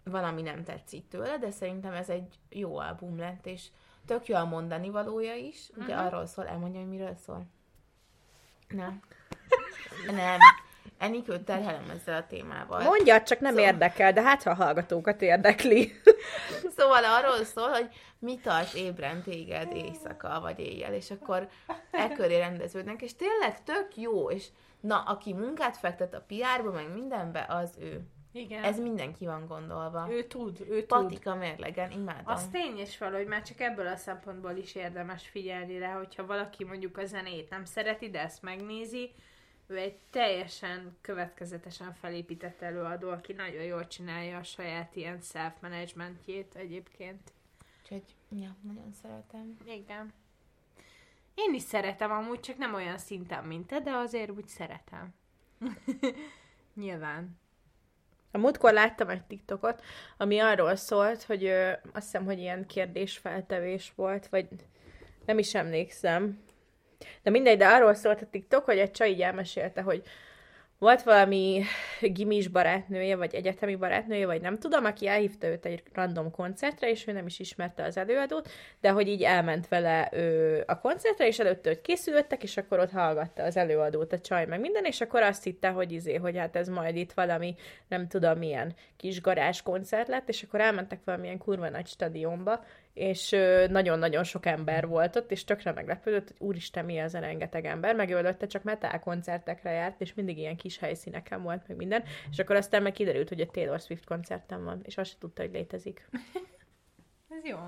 valami nem tetszik tőle, de szerintem ez egy jó album lett, és tök jó a mondani valója is. Ugye Mhm. arról szól, elmondja, hogy miről szól? Nem. Nem. Enikőt terhelem ezzel a témával. Mondja, csak nem érdekel, de hát ha a hallgatókat érdekli. [LAUGHS] Szóval arról szól, hogy mi tart ébren téged éjszaka vagy éjjel, és akkor e köré rendeződnek, és tényleg tök jó, és na, aki munkát fektet a PR-ba, meg mindenbe, az ő. Igen. Ez mindenki van gondolva. Ő tud, ő tud. Patika mérlegen, imádom. Az tény is valahogy már csak ebből a szempontból is érdemes figyelni rá, hogyha valaki mondjuk a zenét nem szereti, de ezt megnézi, ő egy teljesen következetesen felépített előadó, aki nagyon jól csinálja a saját ilyen self-managementjét egyébként. Úgyhogy, ja, nagyon szeretem. Igen. Én is szeretem amúgy, csak nem olyan szinten, mint te, de azért úgy szeretem. [LAUGHS] Nyilván. A múltkor láttam egy TikTokot, ami arról szólt, hogy ö, azt hiszem, hogy ilyen kérdésfeltevés volt, vagy nem is emlékszem. De mindegy, de arról szólt a TikTok, hogy egy csaj így elmesélte, hogy volt valami gimis barátnője, vagy egyetemi barátnője, vagy nem tudom, aki elhívta őt egy random koncertre, és ő nem is ismerte az előadót, de hogy így elment vele ő a koncertre, és előtte, hogy készülöttek, és akkor ott hallgatta az előadót a csaj, meg minden, és akkor azt hitte, hogy izé, hogy hát ez majd itt valami, nem tudom milyen kis garázs koncert lett, és akkor elmentek valamilyen kurva nagy stadionba, és nagyon-nagyon sok ember volt ott, és tökre meglepődött, hogy úristen, mi az a rengeteg ember, meg előtte csak metal koncertekre járt, és mindig ilyen kis helyszíneken volt, meg minden, és akkor aztán meg kiderült, hogy egy Taylor Swift koncerten van, és azt se tudta, hogy létezik. [LAUGHS] Ez jó.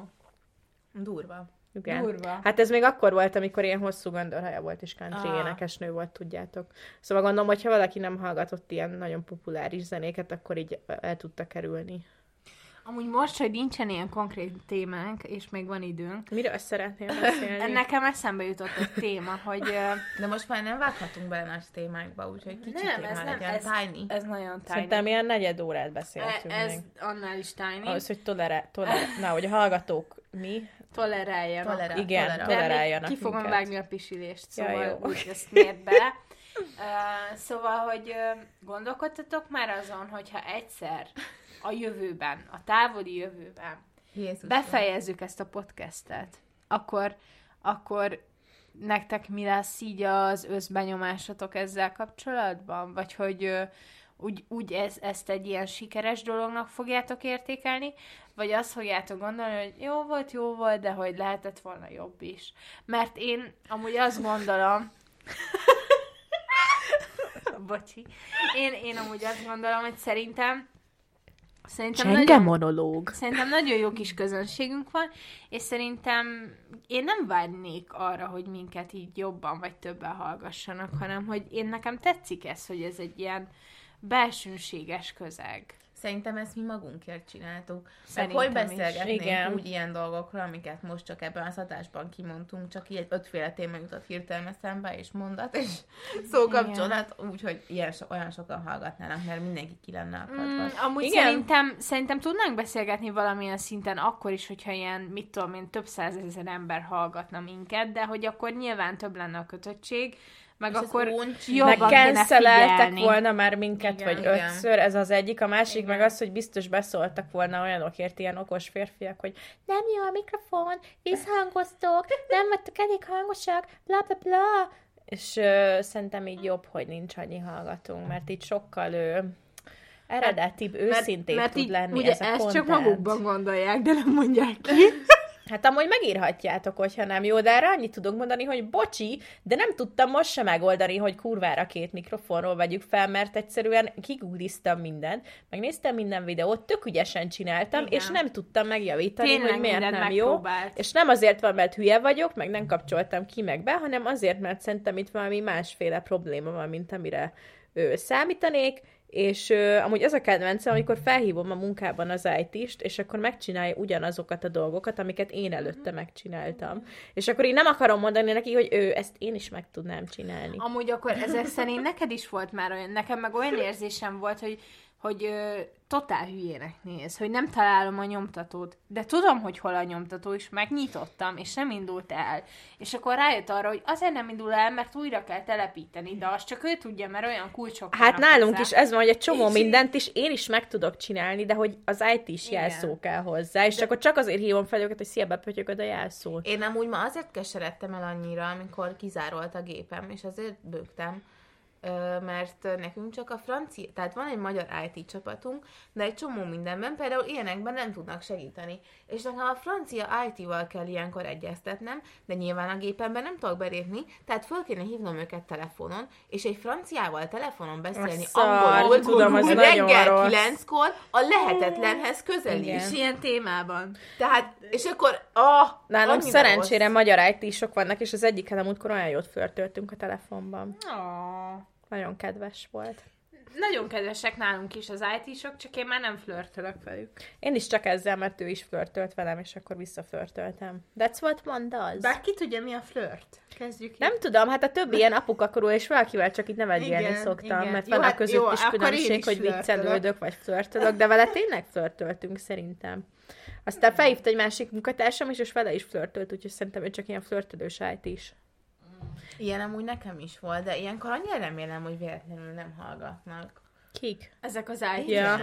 Durva. Igen. Durva. Hát ez még akkor volt, amikor ilyen hosszú göndörhaja volt, és country Ah. énekesnő volt, tudjátok. Szóval gondolom, hogyha valaki nem hallgatott ilyen nagyon populáris zenéket, akkor így el tudta kerülni. Amúgy most, hogy nincsen ilyen konkrét témánk, és még van időnk, Miről szeretnél [LAUGHS] beszélni? nekem eszembe jutott egy téma, hogy De most már nem vághatunk bele nagy témákba, úgyhogy kicsit Nem, ez nem, legyen. ez- Tiny. ez nagyon tiny. Szerintem ilyen negyed órát E- beszéltünk ez még. annál is tiny. Az, hogy tolerá... tolerá... [LAUGHS] Na, hogy a hallgatók mi? Toleráljanak. Tolerál, Igen, tolerál. Toleráljanak ki fogom minket. vágni a pisilést, Ja, szóval jó. úgy ezt miért bele. [LAUGHS] Uh, szóval, hogy uh, gondolkodtatok már azon, hogyha egyszer a jövőben, a távoli jövőben Jézus. befejezzük ezt a podcastet, akkor, akkor nektek mi lesz így az összbenyomásatok ezzel kapcsolatban? Vagy hogy ö, úgy, úgy ez, ezt egy ilyen sikeres dolognak fogjátok értékelni, vagy azt fogjátok gondolni, hogy jó volt, jó volt, de hogy lehetett volna jobb is. Mert én amúgy azt gondolom, [LAUGHS] Bocsi. Én, én amúgy azt gondolom, hogy szerintem Szerintem Csenge nagyon, monológ. Szerintem nagyon jó kis közönségünk van, és szerintem én nem várnék arra, hogy minket így jobban vagy többen hallgassanak, hanem hogy én nekem tetszik ez, hogy ez egy ilyen belsőséges közeg. Szerintem ezt mi magunkért csináltuk. Meg Szerintem hogy is. beszélgetnénk Igen. úgy ilyen dolgokról, amiket most csak ebben az adásban kimondtunk, csak így egy ötféle téma jutott hirtelen eszembe, és mondat, és [LAUGHS] szókapcsolat, úgyhogy ilyen so, olyan sokan hallgatnának, mert mindenki ki lenne akadva. Mm, amúgy Igen. szerintem, szerintem tudnánk beszélgetni valamilyen szinten akkor is, hogyha ilyen, mit tudom én, több százezer ember hallgatna minket, de hogy akkor nyilván több lenne a kötöttség, meg És akkor jobban Meg canceleltek volna már minket, Igen. vagy Igen. ötször, ez az egyik. A másik Igen. meg az, hogy biztos beszóltak volna olyanokért ilyen okos férfiak, hogy nem jó a mikrofon, visszhangoztok, nem vagytok elég hangosak, bla bla bla. És ö, szerintem így jobb, hogy nincs annyi hallgatónk, mert így sokkal ö, eredetibb, őszintébb mert tud lenni ugye ez a ezt content. csak magukban gondolják, de nem mondják ki. Hát amúgy megírhatjátok, hogyha nem jó, de erre annyit tudok mondani, hogy bocsi, de nem tudtam most sem megoldani, hogy kurvára két mikrofonról vegyük fel, mert egyszerűen kigugliztam mindent, megnéztem minden videót, tök ügyesen csináltam, Igen. és nem tudtam megjavítani, Tényleg hogy miért nem jó. És nem azért van, mert hülye vagyok, meg nem kapcsoltam ki meg be, hanem azért, mert szerintem itt valami másféle probléma van, mint amire ö, számítanék, és ö, amúgy az a kedvencem, amikor felhívom a munkában az IT-st, és akkor megcsinálja ugyanazokat a dolgokat, amiket én előtte megcsináltam. És akkor én nem akarom mondani neki, hogy ő ezt én is meg tudnám csinálni. Amúgy akkor ezek szerint neked is volt már olyan, nekem meg olyan érzésem volt, hogy, hogy totál hülyének néz, hogy nem találom a nyomtatót. De tudom, hogy hol a nyomtató, és megnyitottam, és nem indult el. És akkor rájött arra, hogy azért nem indul el, mert újra kell telepíteni, de azt csak ő tudja, mert olyan kulcsok Hát nálunk hozzá. is ez van, hogy egy csomó És mindent is én is meg tudok csinálni, de hogy az IT is Igen. jelszó kell hozzá, és akkor csak azért hívom fel őket, hogy szia, bepötyögöd a jelszót. Én amúgy ma azért keseredtem el annyira, amikor kizárolt a gépem, és azért bőgtem, mert nekünk csak a francia, tehát van egy magyar IT csapatunk, de egy csomó mindenben, például ilyenekben nem tudnak segíteni. És nekem a francia IT-val kell ilyenkor egyeztetnem, de nyilván a gépemben nem tudok belépni, tehát föl kéne hívnom őket telefonon, és egy franciával telefonon beszélni szar, angolul, tudom, az reggel kilenckor a lehetetlenhez közelít. Igen. És ilyen témában. Tehát, és akkor, ah, Nálunk szerencsére rossz. magyar IT-sok vannak, és az egyiken amúgykor olyan jót flörtöltünk a telefonban. Oh. Nagyon kedves volt. Nagyon kedvesek nálunk is az IT-sok, csak én már nem flörtölök velük. Én is csak ezzel, mert ő is flörtölt velem, és akkor visszaflörtöltem. That's what one does. Bár ki tudja, mi a flört? Kezdjük itt. Nem tudom, hát a többi ilyen apukakorú, és valakivel csak itt nevetgélni szoktam, igen. mert Jó, van a hát között jó, is különbség, is hogy viccelődök, vagy flörtölök, de vele tényleg flörtöltünk szerintem. Aztán felhívta egy másik munkatársam is, és vele is flörtölt, úgyhogy szerintem ő csak ilyen flörtölős IT is. Ilyen amúgy nekem is volt, de ilyenkor annyira remélem, hogy véletlenül nem hallgatnak. Kik? Ezek az it Ja.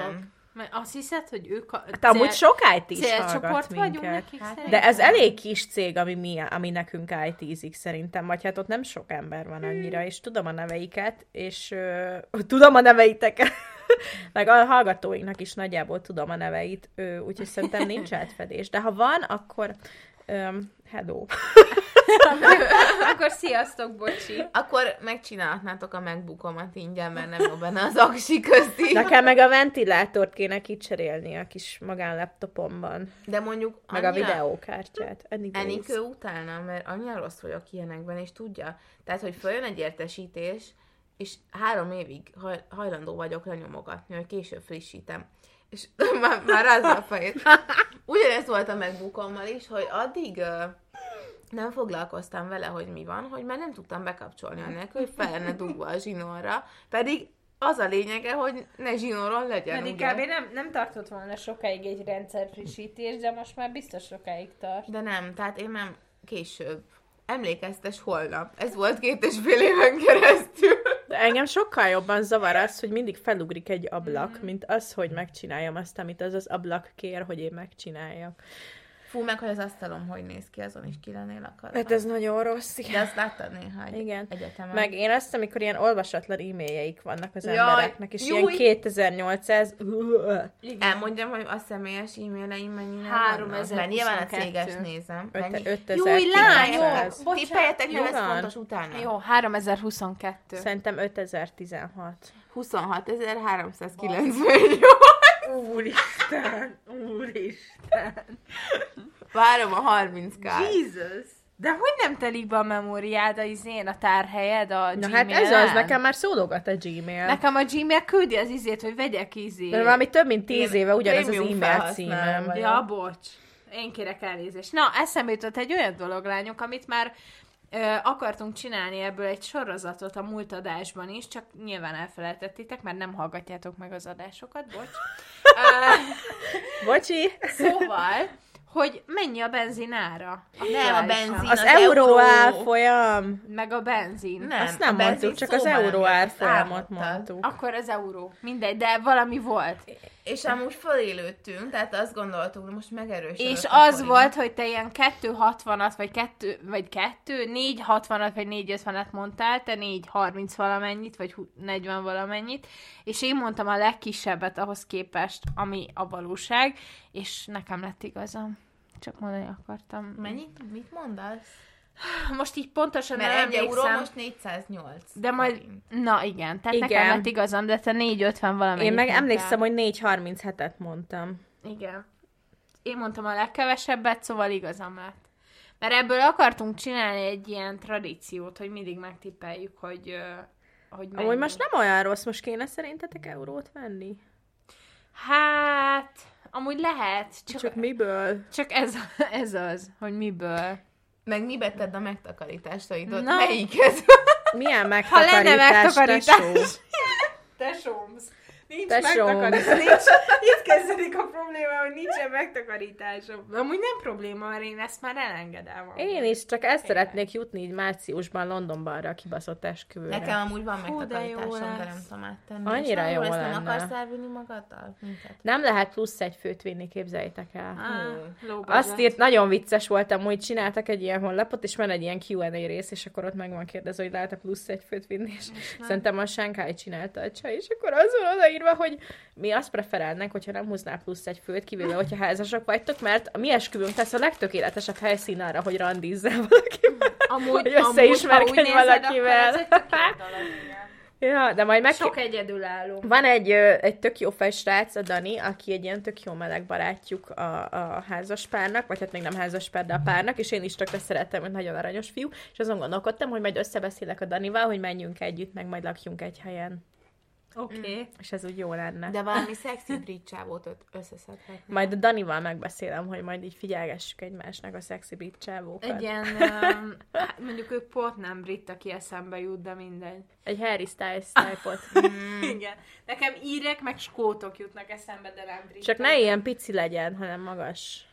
Mert azt hiszed, hogy ők a Hát amúgy sok IT is hallgat vagyunk minket. nekik Hát? De ez elég kis cég, ami, mi, ami nekünk IT-zik szerintem, vagy hát ott nem sok ember van annyira, és tudom a neveiket, és ö, [LAUGHS] tudom a neveiteket, [LAUGHS] meg a hallgatóinknak is nagyjából tudom a neveit, úgyhogy szerintem nincs [LAUGHS] átfedés. De ha van, akkor um, hello. [LAUGHS] Akkor sziasztok, bocsi. Akkor megcsinálhatnátok a megbukomat ingyen, mert nem jó benne az aksi közti. Nekem meg a ventilátort kéne kicserélni a kis magánlaptopomban, De mondjuk meg a annyira- videókártyát. Anyways. Enikő utálna, mert annyira rossz vagyok ilyenekben, és tudja. Tehát, hogy följön egy értesítés, és három évig haj, hajlandó vagyok lenyomogatni, hogy később frissítem. És [LAUGHS] már, már rázza a fejét. [LAUGHS] Ugyanez volt a megbukommal is, hogy addig ö, nem foglalkoztam vele, hogy mi van, hogy már nem tudtam bekapcsolni annélkül, hogy fel lenne dugva a zsinórra. Pedig az a lényege, hogy ne zsinóron legyen, Pedig ugye? kb. nem, nem tartott volna sokáig egy rendszerfrissítés, de most már biztos sokáig tart. De nem, tehát én nem később. Emlékeztes holnap. Ez volt két és fél éven keresztül. De engem sokkal jobban zavar az, hogy mindig felugrik egy ablak, mint az, hogy megcsináljam azt, amit az az ablak kér, hogy én megcsináljak. Fú, meg hogy az asztalom hogy néz ki, azon is ki lennél akadva. Hát ez nagyon rossz. De azt láttad néha egy Igen. egyetemen. Meg én azt, amikor ilyen olvasatlan e-mailjeik vannak az Jaj, embereknek, és júj. ilyen 2800... Elmondjam, hogy a személyes e-maileim mennyire 3022. vannak? Mert nyilván a céges nézem. Mennyi? Öt- Júj, lány, jó! 5900. Bocsánat. Tippeljetek, nem Jó ez fontos utána. Jó, 3022. Szerintem 5016. 26.398. Úristen, úristen. Várom a 30 k Jesus. De hogy nem telik be a memóriád, a izén, a tárhelyed, a Na hát ez az, nekem már szólogat a Gmail. Nekem a Gmail küldi az izét, hogy vegyek izé. Mert valami több mint tíz éve ugyanaz az e-mail címem. Ja, bocs. Én kérek elnézést. Na, eszembe jutott egy olyan dolog, lányok, amit már ö, akartunk csinálni ebből egy sorozatot a múlt adásban is, csak nyilván elfelejtettétek, mert nem hallgatjátok meg az adásokat, bocs. Ö, Bocsi! szóval, hogy mennyi a benzin ára? Nem, a benzin. Az, az euró euró. árfolyam. Meg a benzin. Nem, Azt nem a mondtuk, csak az euró árfolyamot mondtuk. Akkor az euró. Mindegy, de valami volt. És amúgy fölélődtünk, tehát azt gondoltuk, hogy most megerősödött. És az forint. volt, hogy te ilyen 260-at, vagy 2, vagy 2, 460-at, vagy 450-et mondtál, te 430 valamennyit, vagy hu- 40 valamennyit, és én mondtam a legkisebbet ahhoz képest, ami a valóság, és nekem lett igazam. Csak mondani akartam. Mennyi? Mit mondasz? Most így pontosan Mert nem egy euró emlékszem, most 408. de majd... forint. Na igen, tehát Igen. nekem lett igazam, de te 450 valamennyit Én meg mondtál. emlékszem, hogy 437-et mondtam. Igen. Én mondtam a legkevesebbet, szóval igazam lett. Mert ebből akartunk csinálni egy ilyen tradíciót, hogy mindig megtippeljük, hogy, hogy mennyi. Amúgy most nem olyan rossz, most kéne szerintetek eurót venni? Hát, amúgy lehet, csak, Csak miből? csak ez, ez az, hogy miből. Meg mi tedd a megtakarításaidot? Na. Melyiket? Milyen Ha lenne megtakarítás, [LAUGHS] megtakarítás. tesó? Tesómsz. Nincs Tesóm. megtakarítás. Nincs, itt kezdődik a probléma, hogy nincsen megtakarításom. Amúgy nem probléma, mert én ezt már elengedem. Én is, csak ezt szeretnék jutni így márciusban Londonban arra a kibaszott esküvőre. Nekem amúgy van Hú, de megtakarításom, de lesz. nem tudom áttenni. Annyira jó lesz, Nem lenne. akarsz elvinni magaddal? Minket? Nem lehet plusz egy főt vinni, képzeljétek el. Ah, low Azt írt, nagyon vicces voltam, hogy csináltak egy ilyen honlapot, és van egy ilyen Q&A rész, és akkor ott meg van kérdezve, hogy lehet-e plusz egy főt vinni, és szerintem a Shanghai csinálta a csaj, és akkor az van odaírva, hogy mi azt preferálnánk, hogyha nem húznál plusz egy főt, kivéve, hogyha házasok vagytok, mert a mi esküvünk lesz a legtökéletesebb helyszín arra, hogy randízzál valakivel. Amúgy, hogy amúgy, összeismerkedj nézed, valakivel. Akkor dolog, igen. Ja, de majd meg... Sok egyedülálló. Van egy, egy tök jó fej srác, a Dani, aki egy ilyen tök jó meleg barátjuk a, a házaspárnak, vagy hát még nem házaspár, de a párnak, és én is tökre szerettem, hogy nagyon aranyos fiú, és azon gondolkodtam, hogy majd összebeszélek a Danival, hogy menjünk együtt, meg majd lakjunk egy helyen. Oké. Okay. És ez úgy jó lenne. De... Valami [LAUGHS] szexi brit csávót összeszedhetnél. Majd a Danival megbeszélem, hogy majd így figyelgessük egymásnak a szexi brit csávókat. Egy ilyen, [LAUGHS] um, hát mondjuk ők pont nem brit, aki eszembe jut, de mindegy. Egy Harry Styles type [LAUGHS] Mm. Igen. Nekem írek, meg skótok jutnak eszembe, de nem brit. Csak ne ilyen pici legyen, hanem magas.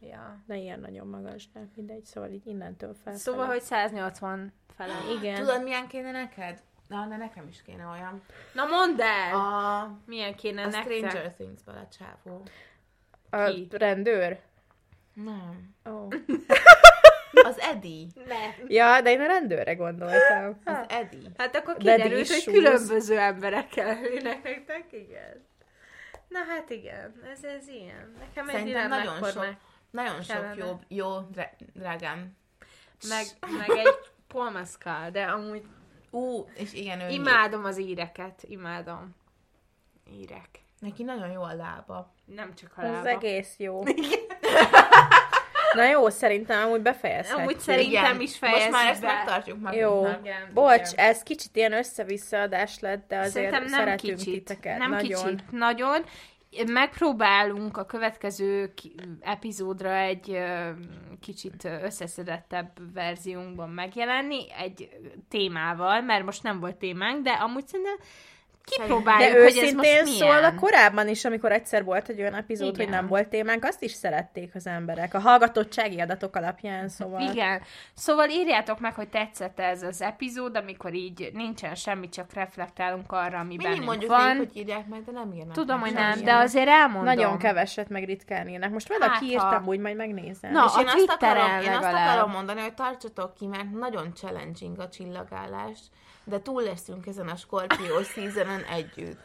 Ja. Ne ilyen nagyon magas, de mindegy, szóval így innentől fel. Szóval, hogy 180 fele. Igen. Tudod, milyen kéne neked? Na, de nekem is kéne olyan. Na mondd el! A, Milyen kéne a nektek? Stranger Things-ből a csávó. A Ki? rendőr? Nem. Oh. [LAUGHS] Az Eddie. Ne. Ja, de én a rendőrre gondoltam. [LAUGHS] Az Eddie. Hát akkor kiderült, hogy különböző emberek kellene nektek, igen. Na hát igen, ez, ez ilyen. Nekem egy Szerintem nagyon akkor sok, meg, nagyon sok jó, jó drá- drágám. meg, meg egy [LAUGHS] Paul Mescal, de amúgy Ú, és igen, ő imádom az íreket, imádom. Írek. Neki nagyon jó a lába. Nem csak a Az lába. egész jó. [LAUGHS] Na jó, szerintem amúgy befejezhetjük. Amúgy Szerintem is fejezzük Most már ezt be. megtartjuk Jó. magunknak. Igen, Bocs, igen. ez kicsit ilyen össze-vissza adás lett, de azért Szerintem nem szeretünk kicsit. titeket. Nem nagyon. kicsit, nagyon. Megpróbálunk a következő epizódra egy kicsit összeszedettebb verziónkban megjelenni, egy témával, mert most nem volt témánk, de amúgy szerintem kipróbáljuk, De hogy ez most őszintén milyen. szólva korábban is, amikor egyszer volt egy olyan epizód, Igen. hogy nem volt témánk, azt is szerették az emberek. A hallgatottsági adatok alapján, szóval... Igen. Szóval írjátok meg, hogy tetszett ez az epizód, amikor így nincsen semmi, csak reflektálunk arra, ami bennünk mondjuk van. van. hogy írják meg, de nem írnak Tudom, meg hogy nem, de azért elmondom. Nagyon keveset, meg ritkán írnak. Most valaki Hát, írt, ha- amúgy majd megnézem. Na, és a én azt, akarom, én azt akarom mondani, hogy tartsatok ki, mert nagyon challenging a csillagállás, de túl leszünk ezen a Scorpio [LAUGHS] seasonon együtt.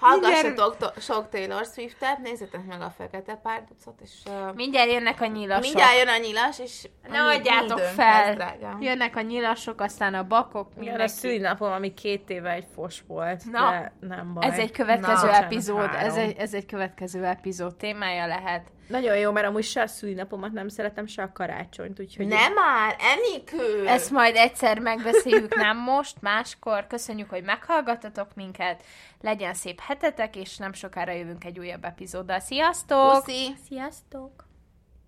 Hallgassatok to- sok Taylor Swift-et, nézzetek meg a Fekete Párducot, és uh, Mindjárt jönnek a nyilasok. mindjárt jön a nyilas, és Ne mi- adjátok mi fel. lesz. Jönnek a nyilasok, aztán a bakok, Igen, a mindenki. szülinapom, ami két éve egy fos volt, Na, de nem baj. Ez egy következő Na, epizód, ez egy, ez egy következő epizód témája lehet. Nagyon jó, mert amúgy se a szülinapomat nem szeretem, se a karácsonyt, úgyhogy... Nem már, Enikő! Ezt majd egyszer megbeszéljük, nem most, máskor. Köszönjük, hogy meghallgattatok minket. Legyen szép hetetek, és nem sokára jövünk egy újabb epizóddal. Sziasztok! Puszi! Sziasztok!